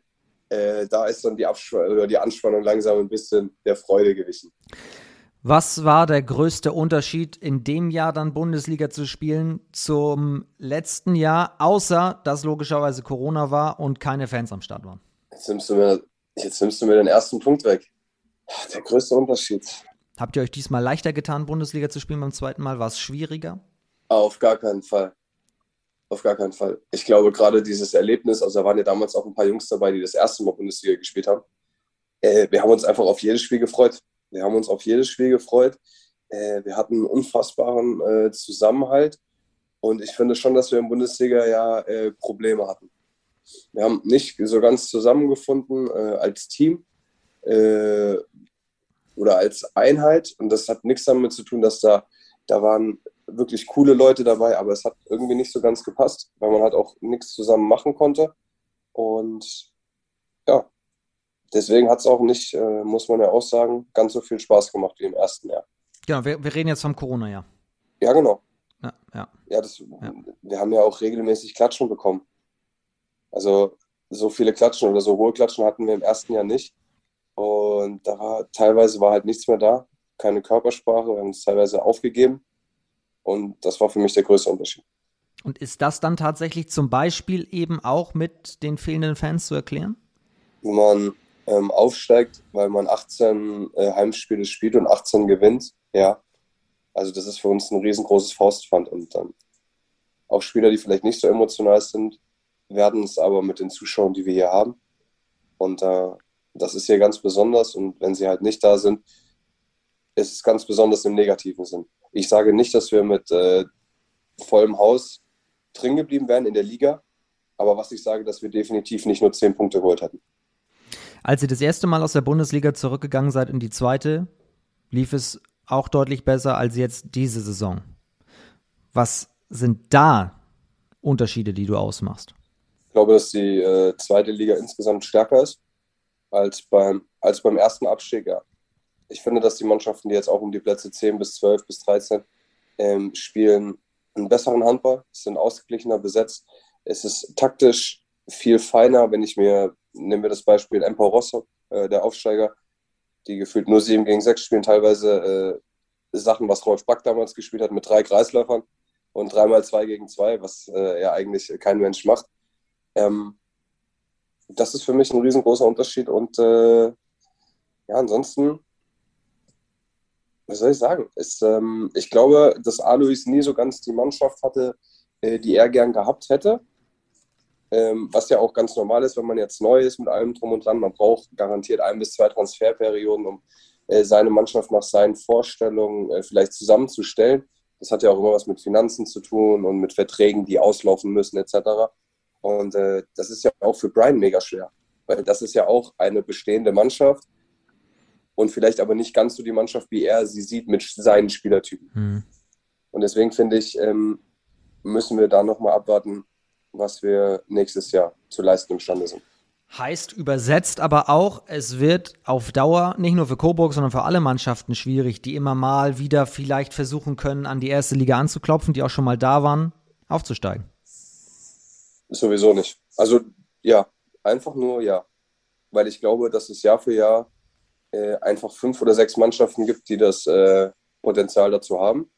Äh, da ist dann die, oder die Anspannung langsam ein bisschen der Freude gewichen. Was war der größte Unterschied in dem Jahr dann Bundesliga zu spielen zum letzten Jahr, außer dass logischerweise Corona war und keine Fans am Start waren? Jetzt nimmst du mir, jetzt nimmst du mir den ersten Punkt weg. Der größte Unterschied. Habt ihr euch diesmal leichter getan, Bundesliga zu spielen beim zweiten Mal? War es schwieriger? Auf gar keinen Fall. Auf gar keinen Fall. Ich glaube, gerade dieses Erlebnis, also da waren ja damals auch ein paar Jungs dabei, die das erste Mal Bundesliga gespielt haben. Äh, wir haben uns einfach auf jedes Spiel gefreut. Wir haben uns auf jedes Spiel gefreut. Äh, wir hatten einen unfassbaren äh, Zusammenhalt. Und ich finde schon, dass wir im Bundesliga ja äh, Probleme hatten. Wir haben nicht so ganz zusammengefunden äh, als Team äh, oder als Einheit. Und das hat nichts damit zu tun, dass da, da waren wirklich coole Leute dabei, aber es hat irgendwie nicht so ganz gepasst, weil man halt auch nichts zusammen machen konnte. Und ja, deswegen hat es auch nicht, äh, muss man ja auch sagen, ganz so viel Spaß gemacht wie im ersten Jahr. Genau, wir, wir reden jetzt vom Corona-Jahr. Ja, genau. Ja, ja. ja, das, ja. wir haben ja auch regelmäßig Klatschen bekommen. Also so viele Klatschen oder so hohe Klatschen hatten wir im ersten Jahr nicht. Und da war teilweise war halt nichts mehr da, keine Körpersprache, wir haben es teilweise aufgegeben. Und das war für mich der größte Unterschied. Und ist das dann tatsächlich zum Beispiel eben auch mit den fehlenden Fans zu erklären? Wo man ähm, aufsteigt, weil man 18 äh, Heimspiele spielt und 18 gewinnt, ja. Also das ist für uns ein riesengroßes Faustpfand. Und dann auch Spieler, die vielleicht nicht so emotional sind, werden es aber mit den Zuschauern, die wir hier haben. Und äh, das ist hier ganz besonders. Und wenn sie halt nicht da sind, ist es ganz besonders im negativen Sinn. Ich sage nicht, dass wir mit äh, vollem Haus drin geblieben wären in der Liga, aber was ich sage, dass wir definitiv nicht nur zehn Punkte geholt hätten. Als ihr das erste Mal aus der Bundesliga zurückgegangen seid in die zweite, lief es auch deutlich besser als jetzt diese Saison. Was sind da Unterschiede, die du ausmachst? Ich glaube, dass die äh, zweite Liga insgesamt stärker ist als beim, als beim ersten Abstieg. Ja. Ich finde, dass die Mannschaften, die jetzt auch um die Plätze 10 bis 12 bis 13 ähm, spielen, einen besseren Handball, sind ausgeglichener besetzt. Es ist taktisch viel feiner, wenn ich mir nehmen wir das Beispiel Empor Rostock, äh, der Aufsteiger, die gefühlt nur 7 gegen 6 spielen, teilweise äh, Sachen, was Rolf Back damals gespielt hat, mit drei Kreisläufern und dreimal 2 gegen 2, was äh, ja eigentlich kein Mensch macht. Ähm, das ist für mich ein riesengroßer Unterschied und äh, ja, ansonsten, was soll ich sagen? Ist, ähm, ich glaube, dass Alois nie so ganz die Mannschaft hatte, äh, die er gern gehabt hätte ähm, was ja auch ganz normal ist, wenn man jetzt neu ist mit allem drum und dran. Man braucht garantiert ein bis zwei Transferperioden, um äh, seine Mannschaft nach seinen Vorstellungen äh, vielleicht zusammenzustellen. Das hat ja auch immer was mit Finanzen zu tun und mit Verträgen, die auslaufen müssen etc. Und äh, das ist ja auch für Brian mega schwer, weil das ist ja auch eine bestehende Mannschaft und vielleicht aber nicht ganz so die Mannschaft, wie er sie sieht mit seinen Spielertypen. Mhm. Und deswegen finde ich, ähm, müssen wir da nochmal abwarten, was wir nächstes Jahr zu leisten imstande sind. Heißt übersetzt aber auch, es wird auf Dauer nicht nur für Coburg, sondern für alle Mannschaften schwierig, die immer mal wieder vielleicht versuchen können, an die erste Liga anzuklopfen, die auch schon mal da waren, aufzusteigen. Sowieso nicht. Also ja, einfach nur ja. Weil ich glaube, dass es Jahr für Jahr äh, einfach fünf oder sechs Mannschaften gibt, die das äh, Potenzial dazu haben.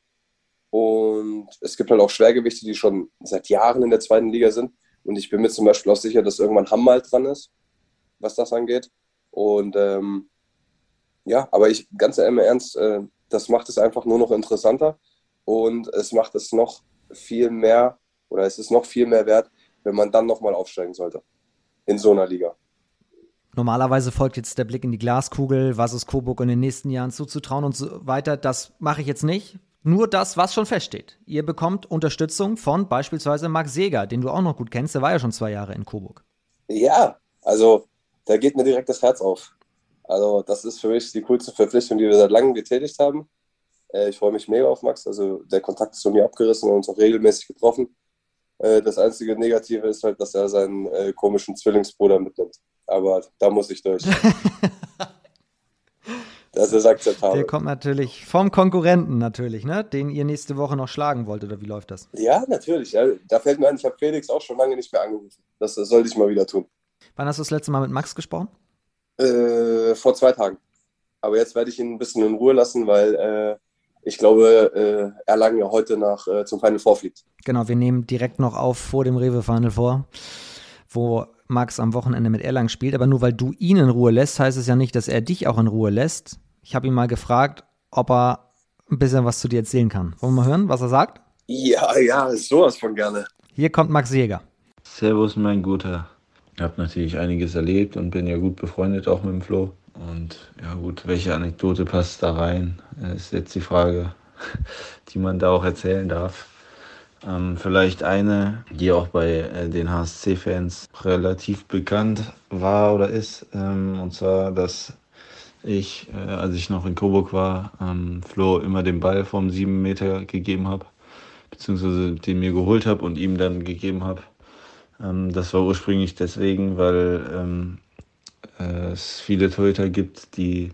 Und es gibt halt auch Schwergewichte, die schon seit Jahren in der zweiten Liga sind. Und ich bin mir zum Beispiel auch sicher, dass irgendwann Hamm mal dran ist, was das angeht. Und ähm, ja, aber ich ganz im Ernst, äh, das macht es einfach nur noch interessanter und es macht es noch viel mehr oder es ist noch viel mehr wert, wenn man dann nochmal aufsteigen sollte in so einer Liga. Normalerweise folgt jetzt der Blick in die Glaskugel, was ist Coburg in den nächsten Jahren zuzutrauen und so weiter. Das mache ich jetzt nicht, nur das, was schon feststeht. Ihr bekommt Unterstützung von beispielsweise Max Seger, den du auch noch gut kennst. Der war ja schon zwei Jahre in Coburg. Ja, also da geht mir direkt das Herz auf. Also das ist für mich die coolste Verpflichtung, die wir seit langem getätigt haben. Äh, ich freue mich mega auf Max. Also der Kontakt ist von mir abgerissen und uns auch regelmäßig getroffen. Äh, das einzige Negative ist halt, dass er seinen äh, komischen Zwillingsbruder mitnimmt. Aber da muss ich durch. das ist akzeptabel. Der kommt natürlich vom Konkurrenten natürlich, ne? Den ihr nächste Woche noch schlagen wollt, oder wie läuft das? Ja, natürlich. Ja. Da fällt mir ein, ich habe Felix auch schon lange nicht mehr angerufen. Das, das sollte ich mal wieder tun. Wann hast du das letzte Mal mit Max gesprochen? Äh, vor zwei Tagen. Aber jetzt werde ich ihn ein bisschen in Ruhe lassen, weil äh, ich glaube, äh, Erlangen ja heute nach, äh, zum Final Four fliegt. Genau, wir nehmen direkt noch auf vor dem Rewe Final Four, wo Max am Wochenende mit Erlangen spielt. Aber nur weil du ihn in Ruhe lässt, heißt es ja nicht, dass er dich auch in Ruhe lässt. Ich habe ihn mal gefragt, ob er ein bisschen was zu dir erzählen kann. Wollen wir mal hören, was er sagt? Ja, ja, sowas von gerne. Hier kommt Max Jäger. Servus, mein Guter. Ich habe natürlich einiges erlebt und bin ja gut befreundet auch mit dem Flo. Und ja gut, welche Anekdote passt da rein, ist jetzt die Frage, die man da auch erzählen darf. Ähm, vielleicht eine, die auch bei äh, den HSC-Fans relativ bekannt war oder ist. Ähm, und zwar, dass ich, äh, als ich noch in Coburg war, ähm, Flo immer den Ball vom 7 Meter gegeben habe, beziehungsweise den mir geholt habe und ihm dann gegeben habe. Ähm, das war ursprünglich deswegen, weil ähm, äh, es viele Torhüter gibt, die,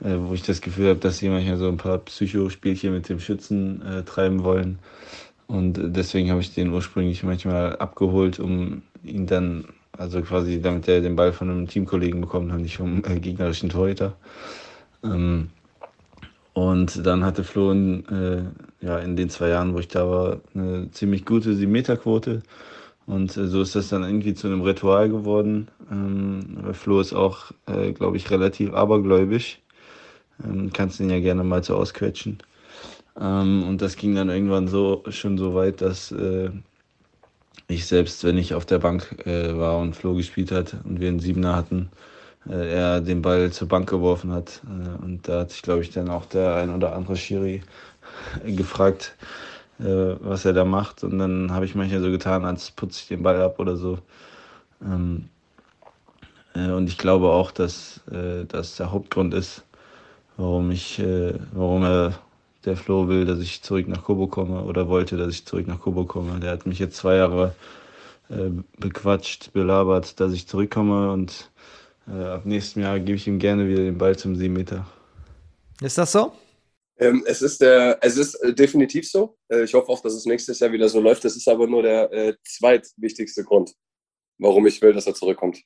äh, wo ich das Gefühl habe, dass sie manchmal so ein paar Psychospielchen mit dem Schützen äh, treiben wollen. Und deswegen habe ich den ursprünglich manchmal abgeholt, um ihn dann, also quasi, damit er den Ball von einem Teamkollegen bekommt und nicht vom äh, gegnerischen Torhüter. Ähm, und dann hatte Flo in, äh, ja, in den zwei Jahren, wo ich da war, eine ziemlich gute 7-Meter-Quote. Und äh, so ist das dann irgendwie zu einem Ritual geworden. Ähm, Flo ist auch, äh, glaube ich, relativ abergläubisch. Ähm, kannst ihn ja gerne mal so ausquetschen. Ähm, und das ging dann irgendwann so schon so weit, dass äh, ich selbst, wenn ich auf der Bank äh, war und Flo gespielt hat und wir einen Siebener hatten, äh, er den Ball zur Bank geworfen hat. Und da hat sich, glaube ich, dann auch der ein oder andere Schiri gefragt, äh, was er da macht. Und dann habe ich manchmal so getan, als putze ich den Ball ab oder so. Ähm, äh, und ich glaube auch, dass äh, das der Hauptgrund ist, warum ich, äh, warum er der Flo will, dass ich zurück nach Kobo komme oder wollte, dass ich zurück nach Kobo komme. Der hat mich jetzt zwei Jahre äh, bequatscht, belabert, dass ich zurückkomme und äh, ab nächstem Jahr gebe ich ihm gerne wieder den Ball zum 7 Meter. Ist das so? Ähm, es ist, der, es ist äh, definitiv so. Äh, ich hoffe auch, dass es nächstes Jahr wieder so läuft. Das ist aber nur der äh, zweitwichtigste Grund, warum ich will, dass er zurückkommt.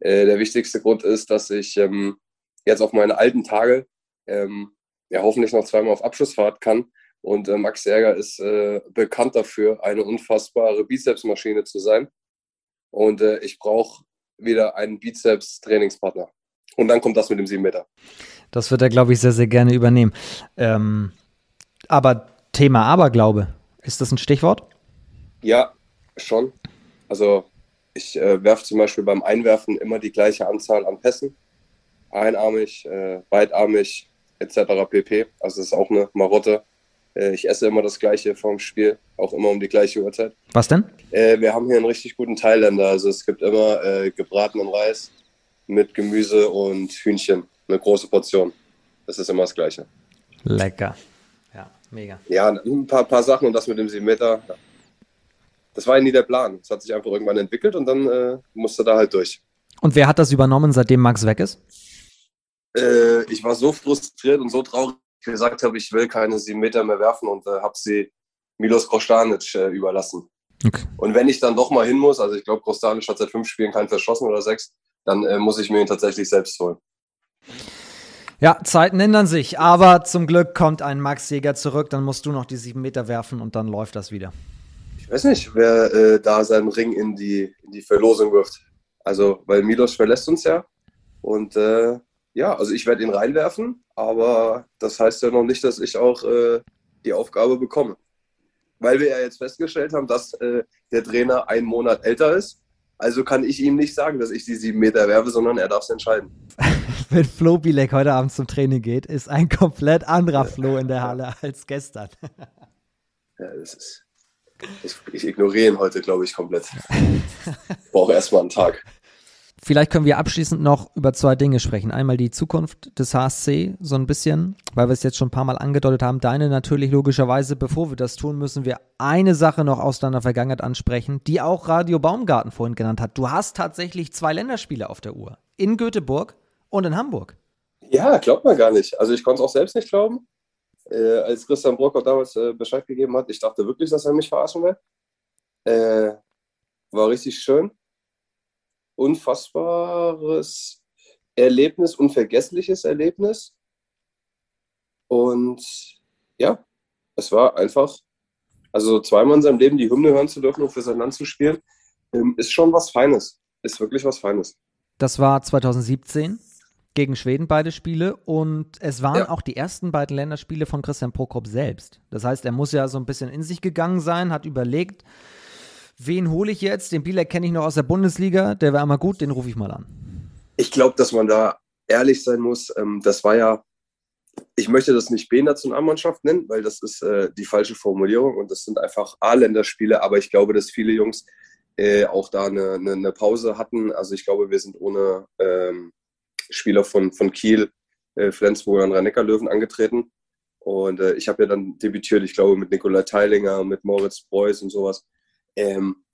Äh, der wichtigste Grund ist, dass ich ähm, jetzt auf meine alten Tage ähm, ja hoffentlich noch zweimal auf Abschlussfahrt kann. Und äh, Max Jäger ist äh, bekannt dafür, eine unfassbare Bizepsmaschine zu sein. Und ich brauche wieder einen Bizeps-Trainingspartner. Und dann kommt das mit dem 7 Meter. Das wird er, glaube ich, sehr, sehr gerne übernehmen. Ähm, aber Thema Aberglaube, ist das ein Stichwort? Ja, schon. Also ich äh, werfe zum Beispiel beim Einwerfen immer die gleiche Anzahl an Pässen. Einarmig, äh, beidarmig, etc. pp. Also das ist auch eine Marotte. Äh, ich esse immer das gleiche vom Spiel, auch immer um die gleiche Uhrzeit. Was denn? Äh, wir haben hier einen richtig guten Thailänder. Also es gibt immer äh, gebratenen Reis mit Gemüse und Hühnchen eine große Portion. Das ist immer das Gleiche. Lecker. Ja, mega. Ja, ein paar, paar Sachen und das mit dem 7 Meter. Ja. Das war ja nie der Plan. Es hat sich einfach irgendwann entwickelt und dann äh, musste da halt durch. Und wer hat das übernommen, seitdem Max weg ist? Äh, ich war so frustriert und so traurig, dass ich gesagt habe, ich will keine 7 Meter mehr werfen und äh, habe sie Milos Krostanic äh, überlassen. Okay. Und wenn ich dann doch mal hin muss, also ich glaube, Krostanic hat seit fünf Spielen keinen verschossen oder sechs, dann äh, muss ich mir ihn tatsächlich selbst holen. Ja, Zeiten ändern sich, aber zum Glück kommt ein Max Jäger zurück, dann musst du noch die sieben Meter werfen und dann läuft das wieder. Ich weiß nicht, wer äh, da seinen Ring in die, in die Verlosung wirft. Also, weil Milos verlässt uns ja. Und äh, ja, also ich werde ihn reinwerfen, aber das heißt ja noch nicht, dass ich auch äh, die Aufgabe bekomme. Weil wir ja jetzt festgestellt haben, dass äh, der Trainer einen Monat älter ist also kann ich ihm nicht sagen, dass ich die sieben Meter werfe, sondern er darf es entscheiden. Wenn Flo Bilek heute Abend zum Training geht, ist ein komplett anderer Flo in der Halle als gestern. Ja, das ist. Ich, ich ignoriere ihn heute, glaube ich, komplett. Ich brauche erstmal einen Tag. Vielleicht können wir abschließend noch über zwei Dinge sprechen. Einmal die Zukunft des HSC, so ein bisschen, weil wir es jetzt schon ein paar Mal angedeutet haben. Deine natürlich logischerweise. Bevor wir das tun, müssen wir eine Sache noch aus deiner Vergangenheit ansprechen, die auch Radio Baumgarten vorhin genannt hat. Du hast tatsächlich zwei Länderspiele auf der Uhr. In Göteborg und in Hamburg. Ja, glaubt man gar nicht. Also ich konnte es auch selbst nicht glauben. Äh, als Christian Brockhoff damals äh, Bescheid gegeben hat, ich dachte wirklich, dass er mich verarschen will. Äh, war richtig schön unfassbares Erlebnis, unvergessliches Erlebnis. Und ja, es war einfach, also zweimal in seinem Leben die Hymne hören zu dürfen und für sein Land zu spielen, ähm, ist schon was Feines. Ist wirklich was Feines. Das war 2017 gegen Schweden beide Spiele und es waren ja. auch die ersten beiden Länderspiele von Christian Prokop selbst. Das heißt, er muss ja so ein bisschen in sich gegangen sein, hat überlegt, wen hole ich jetzt? Den Bielek kenne ich noch aus der Bundesliga, der war immer gut, den rufe ich mal an. Ich glaube, dass man da ehrlich sein muss. Ähm, das war ja, ich möchte das nicht B-Nationalmannschaft nennen, weil das ist äh, die falsche Formulierung und das sind einfach A-Länderspiele, aber ich glaube, dass viele Jungs äh, auch da eine, eine, Pause hatten. Also ich glaube, wir sind ohne ähm, Spieler von, von Kiel, äh, Flensburg und Rhein-Neckar-Löwen angetreten. Und ich habe ja dann debütiert, ich glaube, mit Nikolai Teilinger, mit Moritz Preuß und sowas. Ähm,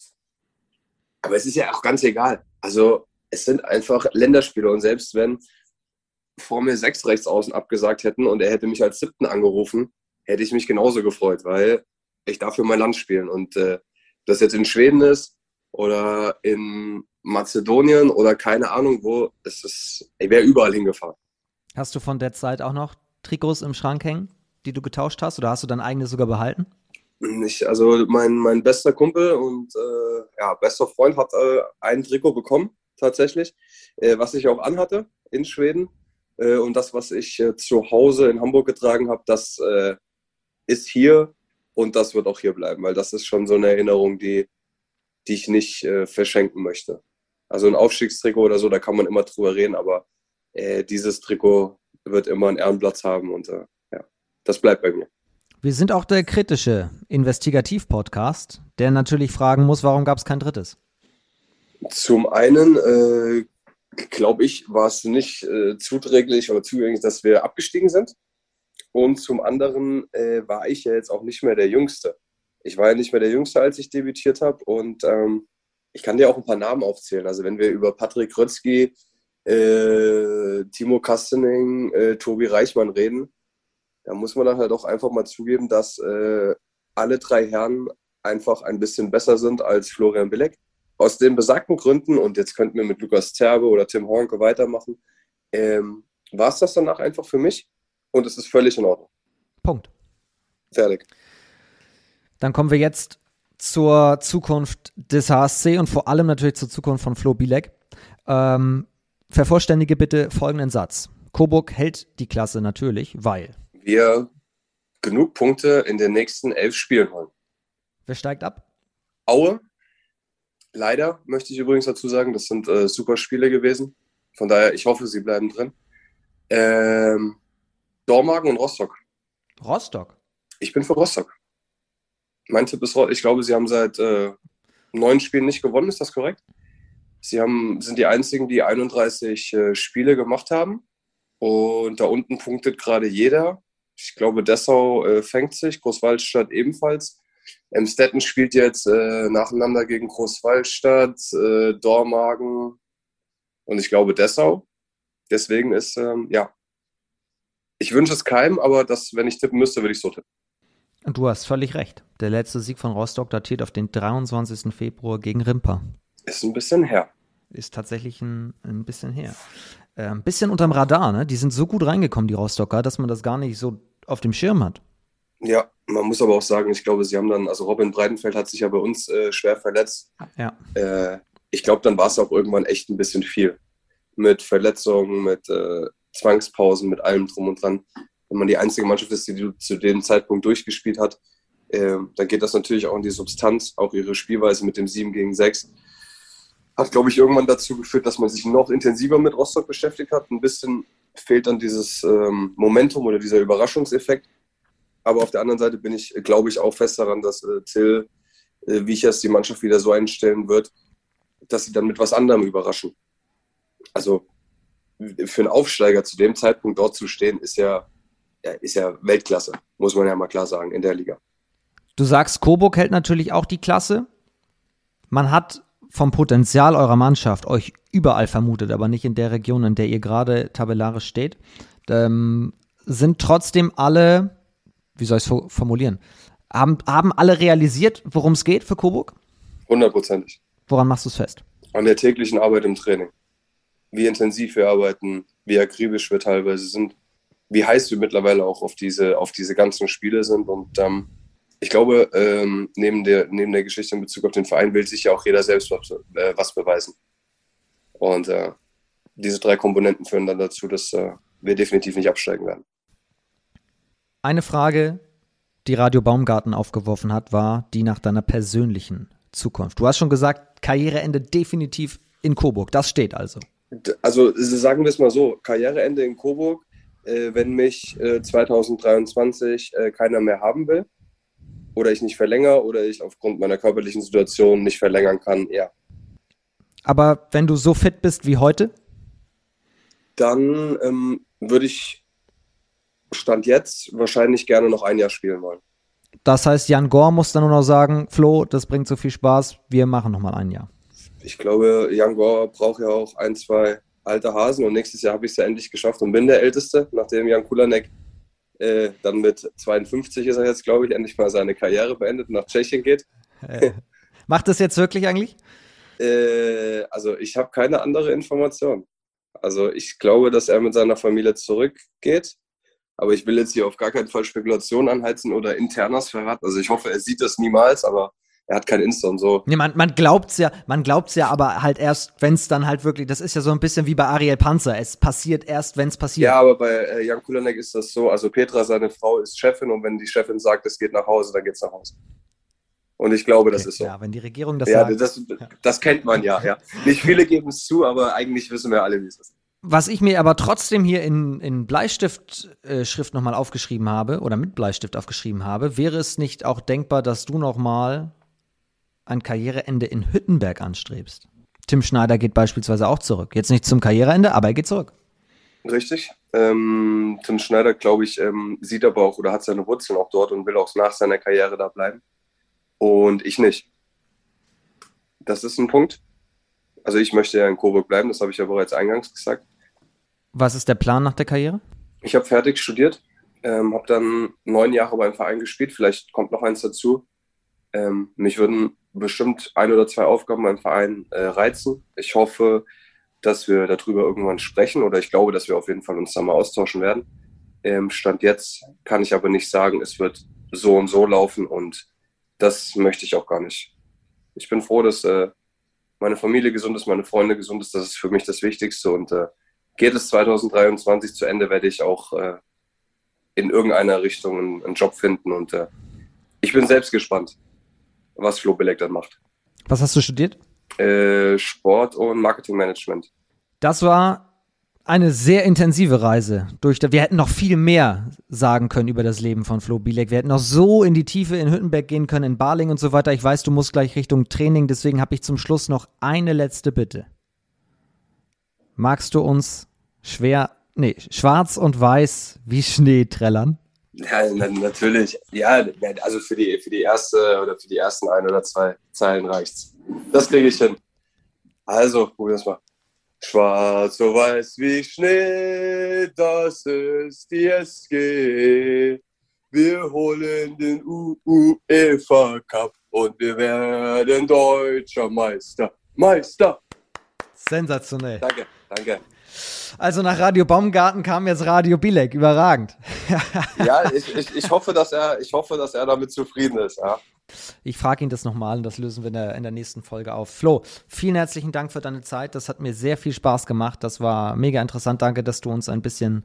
aber es ist ja auch ganz egal. Also es sind einfach Länderspiele und selbst wenn vor mir sechs Rechtsaußen abgesagt hätten und er hätte mich als siebten angerufen, hätte ich mich genauso gefreut, weil ich darf für mein Land spielen. Und äh, das jetzt in Schweden ist oder in Mazedonien oder keine Ahnung wo, es ist, ich wäre überall hingefahren. Hast du von der Zeit auch noch Trikots im Schrank hängen, die du getauscht hast oder hast du dein eigenes sogar behalten? Ich, also mein, mein bester Kumpel und äh, ja, bester Freund hat äh, ein Trikot bekommen, tatsächlich, äh, was ich auch anhatte in Schweden. Äh, und das, was ich äh, zu Hause in Hamburg getragen habe, das äh, ist hier und das wird auch hier bleiben, weil das ist schon so eine Erinnerung, die, die ich nicht verschenken möchte. Also ein Aufstiegstrikot oder so, da kann man immer drüber reden, aber dieses Trikot wird immer einen Ehrenplatz haben und ja, das bleibt bei mir. Wir sind auch der kritische Investigativ-Podcast, der natürlich fragen muss, warum gab es kein drittes? Zum einen, äh, glaube ich, war es nicht äh, zuträglich oder zugänglich, dass wir abgestiegen sind. Und zum anderen äh, war ich ja jetzt auch nicht mehr der Jüngste. Ich war ja nicht mehr der Jüngste, als ich debütiert habe. Und ähm, ich kann dir auch ein paar Namen aufzählen. Also wenn wir über Patrick Rötzky, äh, Timo Kastening, äh, Tobi Reichmann reden, da muss man dann halt auch einfach mal zugeben, dass äh, alle drei Herren einfach ein bisschen besser sind als Florian Bilek. Aus den besagten Gründen, und jetzt könnten wir mit Lukas Zerbe oder Tim Hornke weitermachen, ähm, war es das danach einfach für mich und es ist völlig in Ordnung. Punkt. Fertig. Dann kommen wir jetzt zur Zukunft des HSC und vor allem natürlich zur Zukunft von Flo Bilek. Ähm, vervollständige bitte folgenden Satz. Coburg hält die Klasse natürlich, weil wir genug Punkte in den nächsten elf Spielen holen. Wer steigt ab? Aue. Leider möchte ich übrigens dazu sagen, das sind äh, super Spiele gewesen. Von daher, ich hoffe, sie bleiben drin. Ähm, Dormagen und Rostock. Rostock? Ich bin für Rostock. Mein Tipp ist, ich glaube, sie haben seit äh, neun Spielen nicht gewonnen, ist das korrekt? Sie haben, sind die einzigen, die 31 äh, Spiele gemacht haben. Und da unten punktet gerade jeder. Ich glaube, Dessau äh, fängt sich, Großwaldstadt ebenfalls. Emstetten spielt jetzt äh, nacheinander gegen Großwaldstadt, äh, Dormagen und ich glaube Dessau. Deswegen ist, ähm, ja, ich wünsche es keinem, aber das, wenn ich tippen müsste, würde ich so tippen. Und du hast völlig recht. Der letzte Sieg von Rostock datiert auf den 23. Februar gegen Rimper. Ist ein bisschen her. Ist tatsächlich ein, ein bisschen her. Äh, ein bisschen unterm Radar, ne? Die sind so gut reingekommen, die Rostocker, dass man das gar nicht so auf dem Schirm hat. Ja, man muss aber auch sagen, ich glaube, sie haben dann, also Robin Breitenfeld hat sich ja bei uns äh, schwer verletzt. Ja. Äh, ich glaube, dann war es auch irgendwann echt ein bisschen viel. Mit Verletzungen, mit äh, Zwangspausen, mit allem drum und dran. Wenn man die einzige Mannschaft ist, die zu dem Zeitpunkt durchgespielt hat, äh, dann geht das natürlich auch in die Substanz, auch ihre Spielweise mit dem 7 gegen 6 hat, glaube ich, irgendwann dazu geführt, dass man sich noch intensiver mit Rostock beschäftigt hat. Ein bisschen fehlt dann dieses ähm, Momentum oder dieser Überraschungseffekt. Aber auf der anderen Seite bin ich, glaube ich, auch fest daran, dass äh, Till, äh, wie ich es die Mannschaft wieder so einstellen wird, dass sie dann mit was anderem überraschen. also für einen Aufsteiger zu dem Zeitpunkt dort zu stehen, ist ja, ja, ist ja Weltklasse, muss man ja mal klar sagen, in der Liga. Du sagst, Coburg hält natürlich auch die Klasse. Man hat vom Potenzial eurer Mannschaft euch überall vermutet, aber nicht in der Region, in der ihr gerade tabellarisch steht. Ähm, sind trotzdem alle, wie soll ich es formulieren, haben, haben alle realisiert, worum es geht für Coburg? Hundertprozentig. Woran machst du es fest? An der täglichen Arbeit im Training. Wie intensiv wir arbeiten, wie akribisch wir teilweise sind, wie heiß wir mittlerweile auch auf diese, auf diese ganzen Spiele sind. Und ähm, ich glaube, ähm, neben, der, neben der Geschichte in Bezug auf den Verein will sich ja auch jeder selbst was, äh, was beweisen. Und äh, diese drei Komponenten führen dann dazu, dass äh, wir definitiv nicht absteigen werden. Eine Frage, die Radio Baumgarten aufgeworfen hat, war die nach deiner persönlichen Zukunft. Du hast schon gesagt, Karriereende definitiv in Coburg. Das steht also. Also sagen wir es mal so, Karriereende in Coburg, äh, wenn mich äh, 2023 äh, keiner mehr haben will oder ich nicht verlängere oder ich aufgrund meiner körperlichen Situation nicht verlängern kann, ja. Aber wenn du so fit bist wie heute? Dann ähm, würde ich Stand jetzt wahrscheinlich gerne noch ein Jahr spielen wollen. Das heißt, Jan Gore muss dann nur noch sagen, Flo, das bringt so viel Spaß, wir machen noch mal ein Jahr. Ich glaube, Jan Gore braucht ja auch ein, zwei alte Hasen und nächstes Jahr habe ich es ja endlich geschafft und bin der Älteste, nachdem Jan Kulanek äh, dann mit 52 ist er jetzt, glaube ich, endlich mal seine Karriere beendet und nach Tschechien geht. Äh, macht das jetzt wirklich eigentlich? Äh, also ich habe keine andere Information. Also ich glaube, dass er mit seiner Familie zurückgeht. Aber ich will jetzt hier auf gar keinen Fall Spekulationen anheizen oder internas verraten. Also ich hoffe, er sieht das niemals, aber er hat kein Insta und so. Nee, man, man glaubt's ja, man glaubt's ja, aber halt erst, wenn es dann halt wirklich, das ist ja so ein bisschen wie bei Ariel Panzer. Es passiert erst, wenn es passiert. Ja, aber bei äh, Jan Kulanek ist das so, also Petra, seine Frau, ist Chefin und wenn die Chefin sagt, es geht nach Hause, dann geht's nach Hause. Und ich glaube, das ist so. Ja, wenn die Regierung das ja, sagt. Das, das kennt man ja, ja. Nicht viele geben es zu, aber eigentlich wissen wir alle, wie es ist. Was ich mir aber trotzdem hier in, in Bleistiftschrift äh, nochmal aufgeschrieben habe oder mit Bleistift aufgeschrieben habe, wäre es nicht auch denkbar, dass du nochmal ein Karriereende in Hüttenberg anstrebst? Tim Schneider geht beispielsweise auch zurück. Jetzt nicht zum Karriereende, aber er geht zurück. Richtig. Ähm, Tim Schneider, glaube ich, ähm, sieht aber auch oder hat seine Wurzeln auch dort und will auch nach seiner Karriere da bleiben und ich nicht. Das ist ein Punkt. Also ich möchte ja in Coburg bleiben, das habe ich ja bereits eingangs gesagt. Was ist der Plan nach der Karriere? Ich habe fertig studiert, ähm, habe dann neun Jahre beim Verein gespielt, vielleicht kommt noch eins dazu. Ähm, mich würden bestimmt ein oder zwei Aufgaben beim Verein äh, reizen. Ich hoffe, dass wir darüber irgendwann sprechen oder ich glaube, dass wir auf jeden Fall uns da mal austauschen werden. Ähm, Stand jetzt kann ich aber nicht sagen, es wird so und so laufen und das möchte ich auch gar nicht. Ich bin froh, dass äh, meine Familie gesund ist, meine Freunde gesund ist. Das ist für mich das Wichtigste. Und äh, geht es 2023 zu Ende, werde ich auch äh, in irgendeiner Richtung einen, einen Job finden. Und äh, ich bin selbst gespannt, was Flo Beleg dann macht. Was hast du studiert? Äh, Sport und Marketingmanagement. Das war eine sehr intensive Reise. Durch, wir hätten noch viel mehr sagen können über das Leben von Flo Bielek. Wir hätten noch so in die Tiefe in Hüttenberg gehen können, in Barling und so weiter. Ich weiß, du musst gleich Richtung Training, deswegen habe ich zum Schluss noch eine letzte Bitte. Magst du uns schwer, nee, schwarz und weiß wie Schnee trällern? Ja, natürlich. Ja, also für die, für die erste oder für die ersten ein oder zwei Zeilen reicht's. Das kriege ich hin. Also, probieren wir mal. Schwarz so weiß wie Schnee, das ist die SG. Wir holen den UEFA Cup und wir werden deutscher Meister. Meister! Sensationell. Danke, danke. Also nach Radio Baumgarten kam jetzt Radio Bilek, überragend. ja, ich, ich, ich, hoffe, dass er, ich hoffe, dass er damit zufrieden ist. Ja. Ich frage ihn das nochmal und das lösen wir in der, in der nächsten Folge auf. Flo, vielen herzlichen Dank für deine Zeit. Das hat mir sehr viel Spaß gemacht. Das war mega interessant. Danke, dass du uns ein bisschen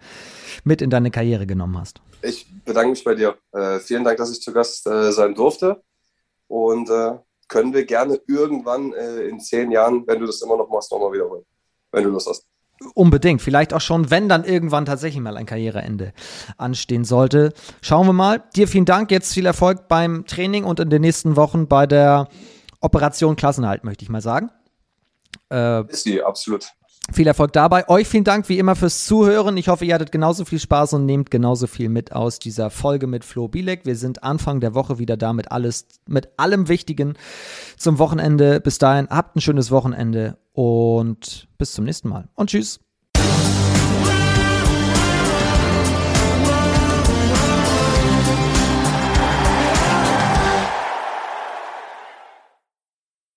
mit in deine Karriere genommen hast. Ich bedanke mich bei dir. Äh, vielen Dank, dass ich zu Gast äh, sein durfte. Und äh, können wir gerne irgendwann äh, in zehn Jahren, wenn du das immer noch machst, nochmal wiederholen. Wenn du Lust hast. Unbedingt. Vielleicht auch schon, wenn dann irgendwann tatsächlich mal ein Karriereende anstehen sollte. Schauen wir mal. Dir vielen Dank. Jetzt viel Erfolg beim Training und in den nächsten Wochen bei der Operation Klassenhalt, möchte ich mal sagen. Äh, ist sie, absolut. Viel Erfolg dabei. Euch vielen Dank wie immer fürs Zuhören. Ich hoffe, ihr hattet genauso viel Spaß und nehmt genauso viel mit aus dieser Folge mit Flo Bielek. Wir sind Anfang der Woche wieder da mit alles, mit allem Wichtigen zum Wochenende. Bis dahin, habt ein schönes Wochenende und bis zum nächsten Mal. Und tschüss.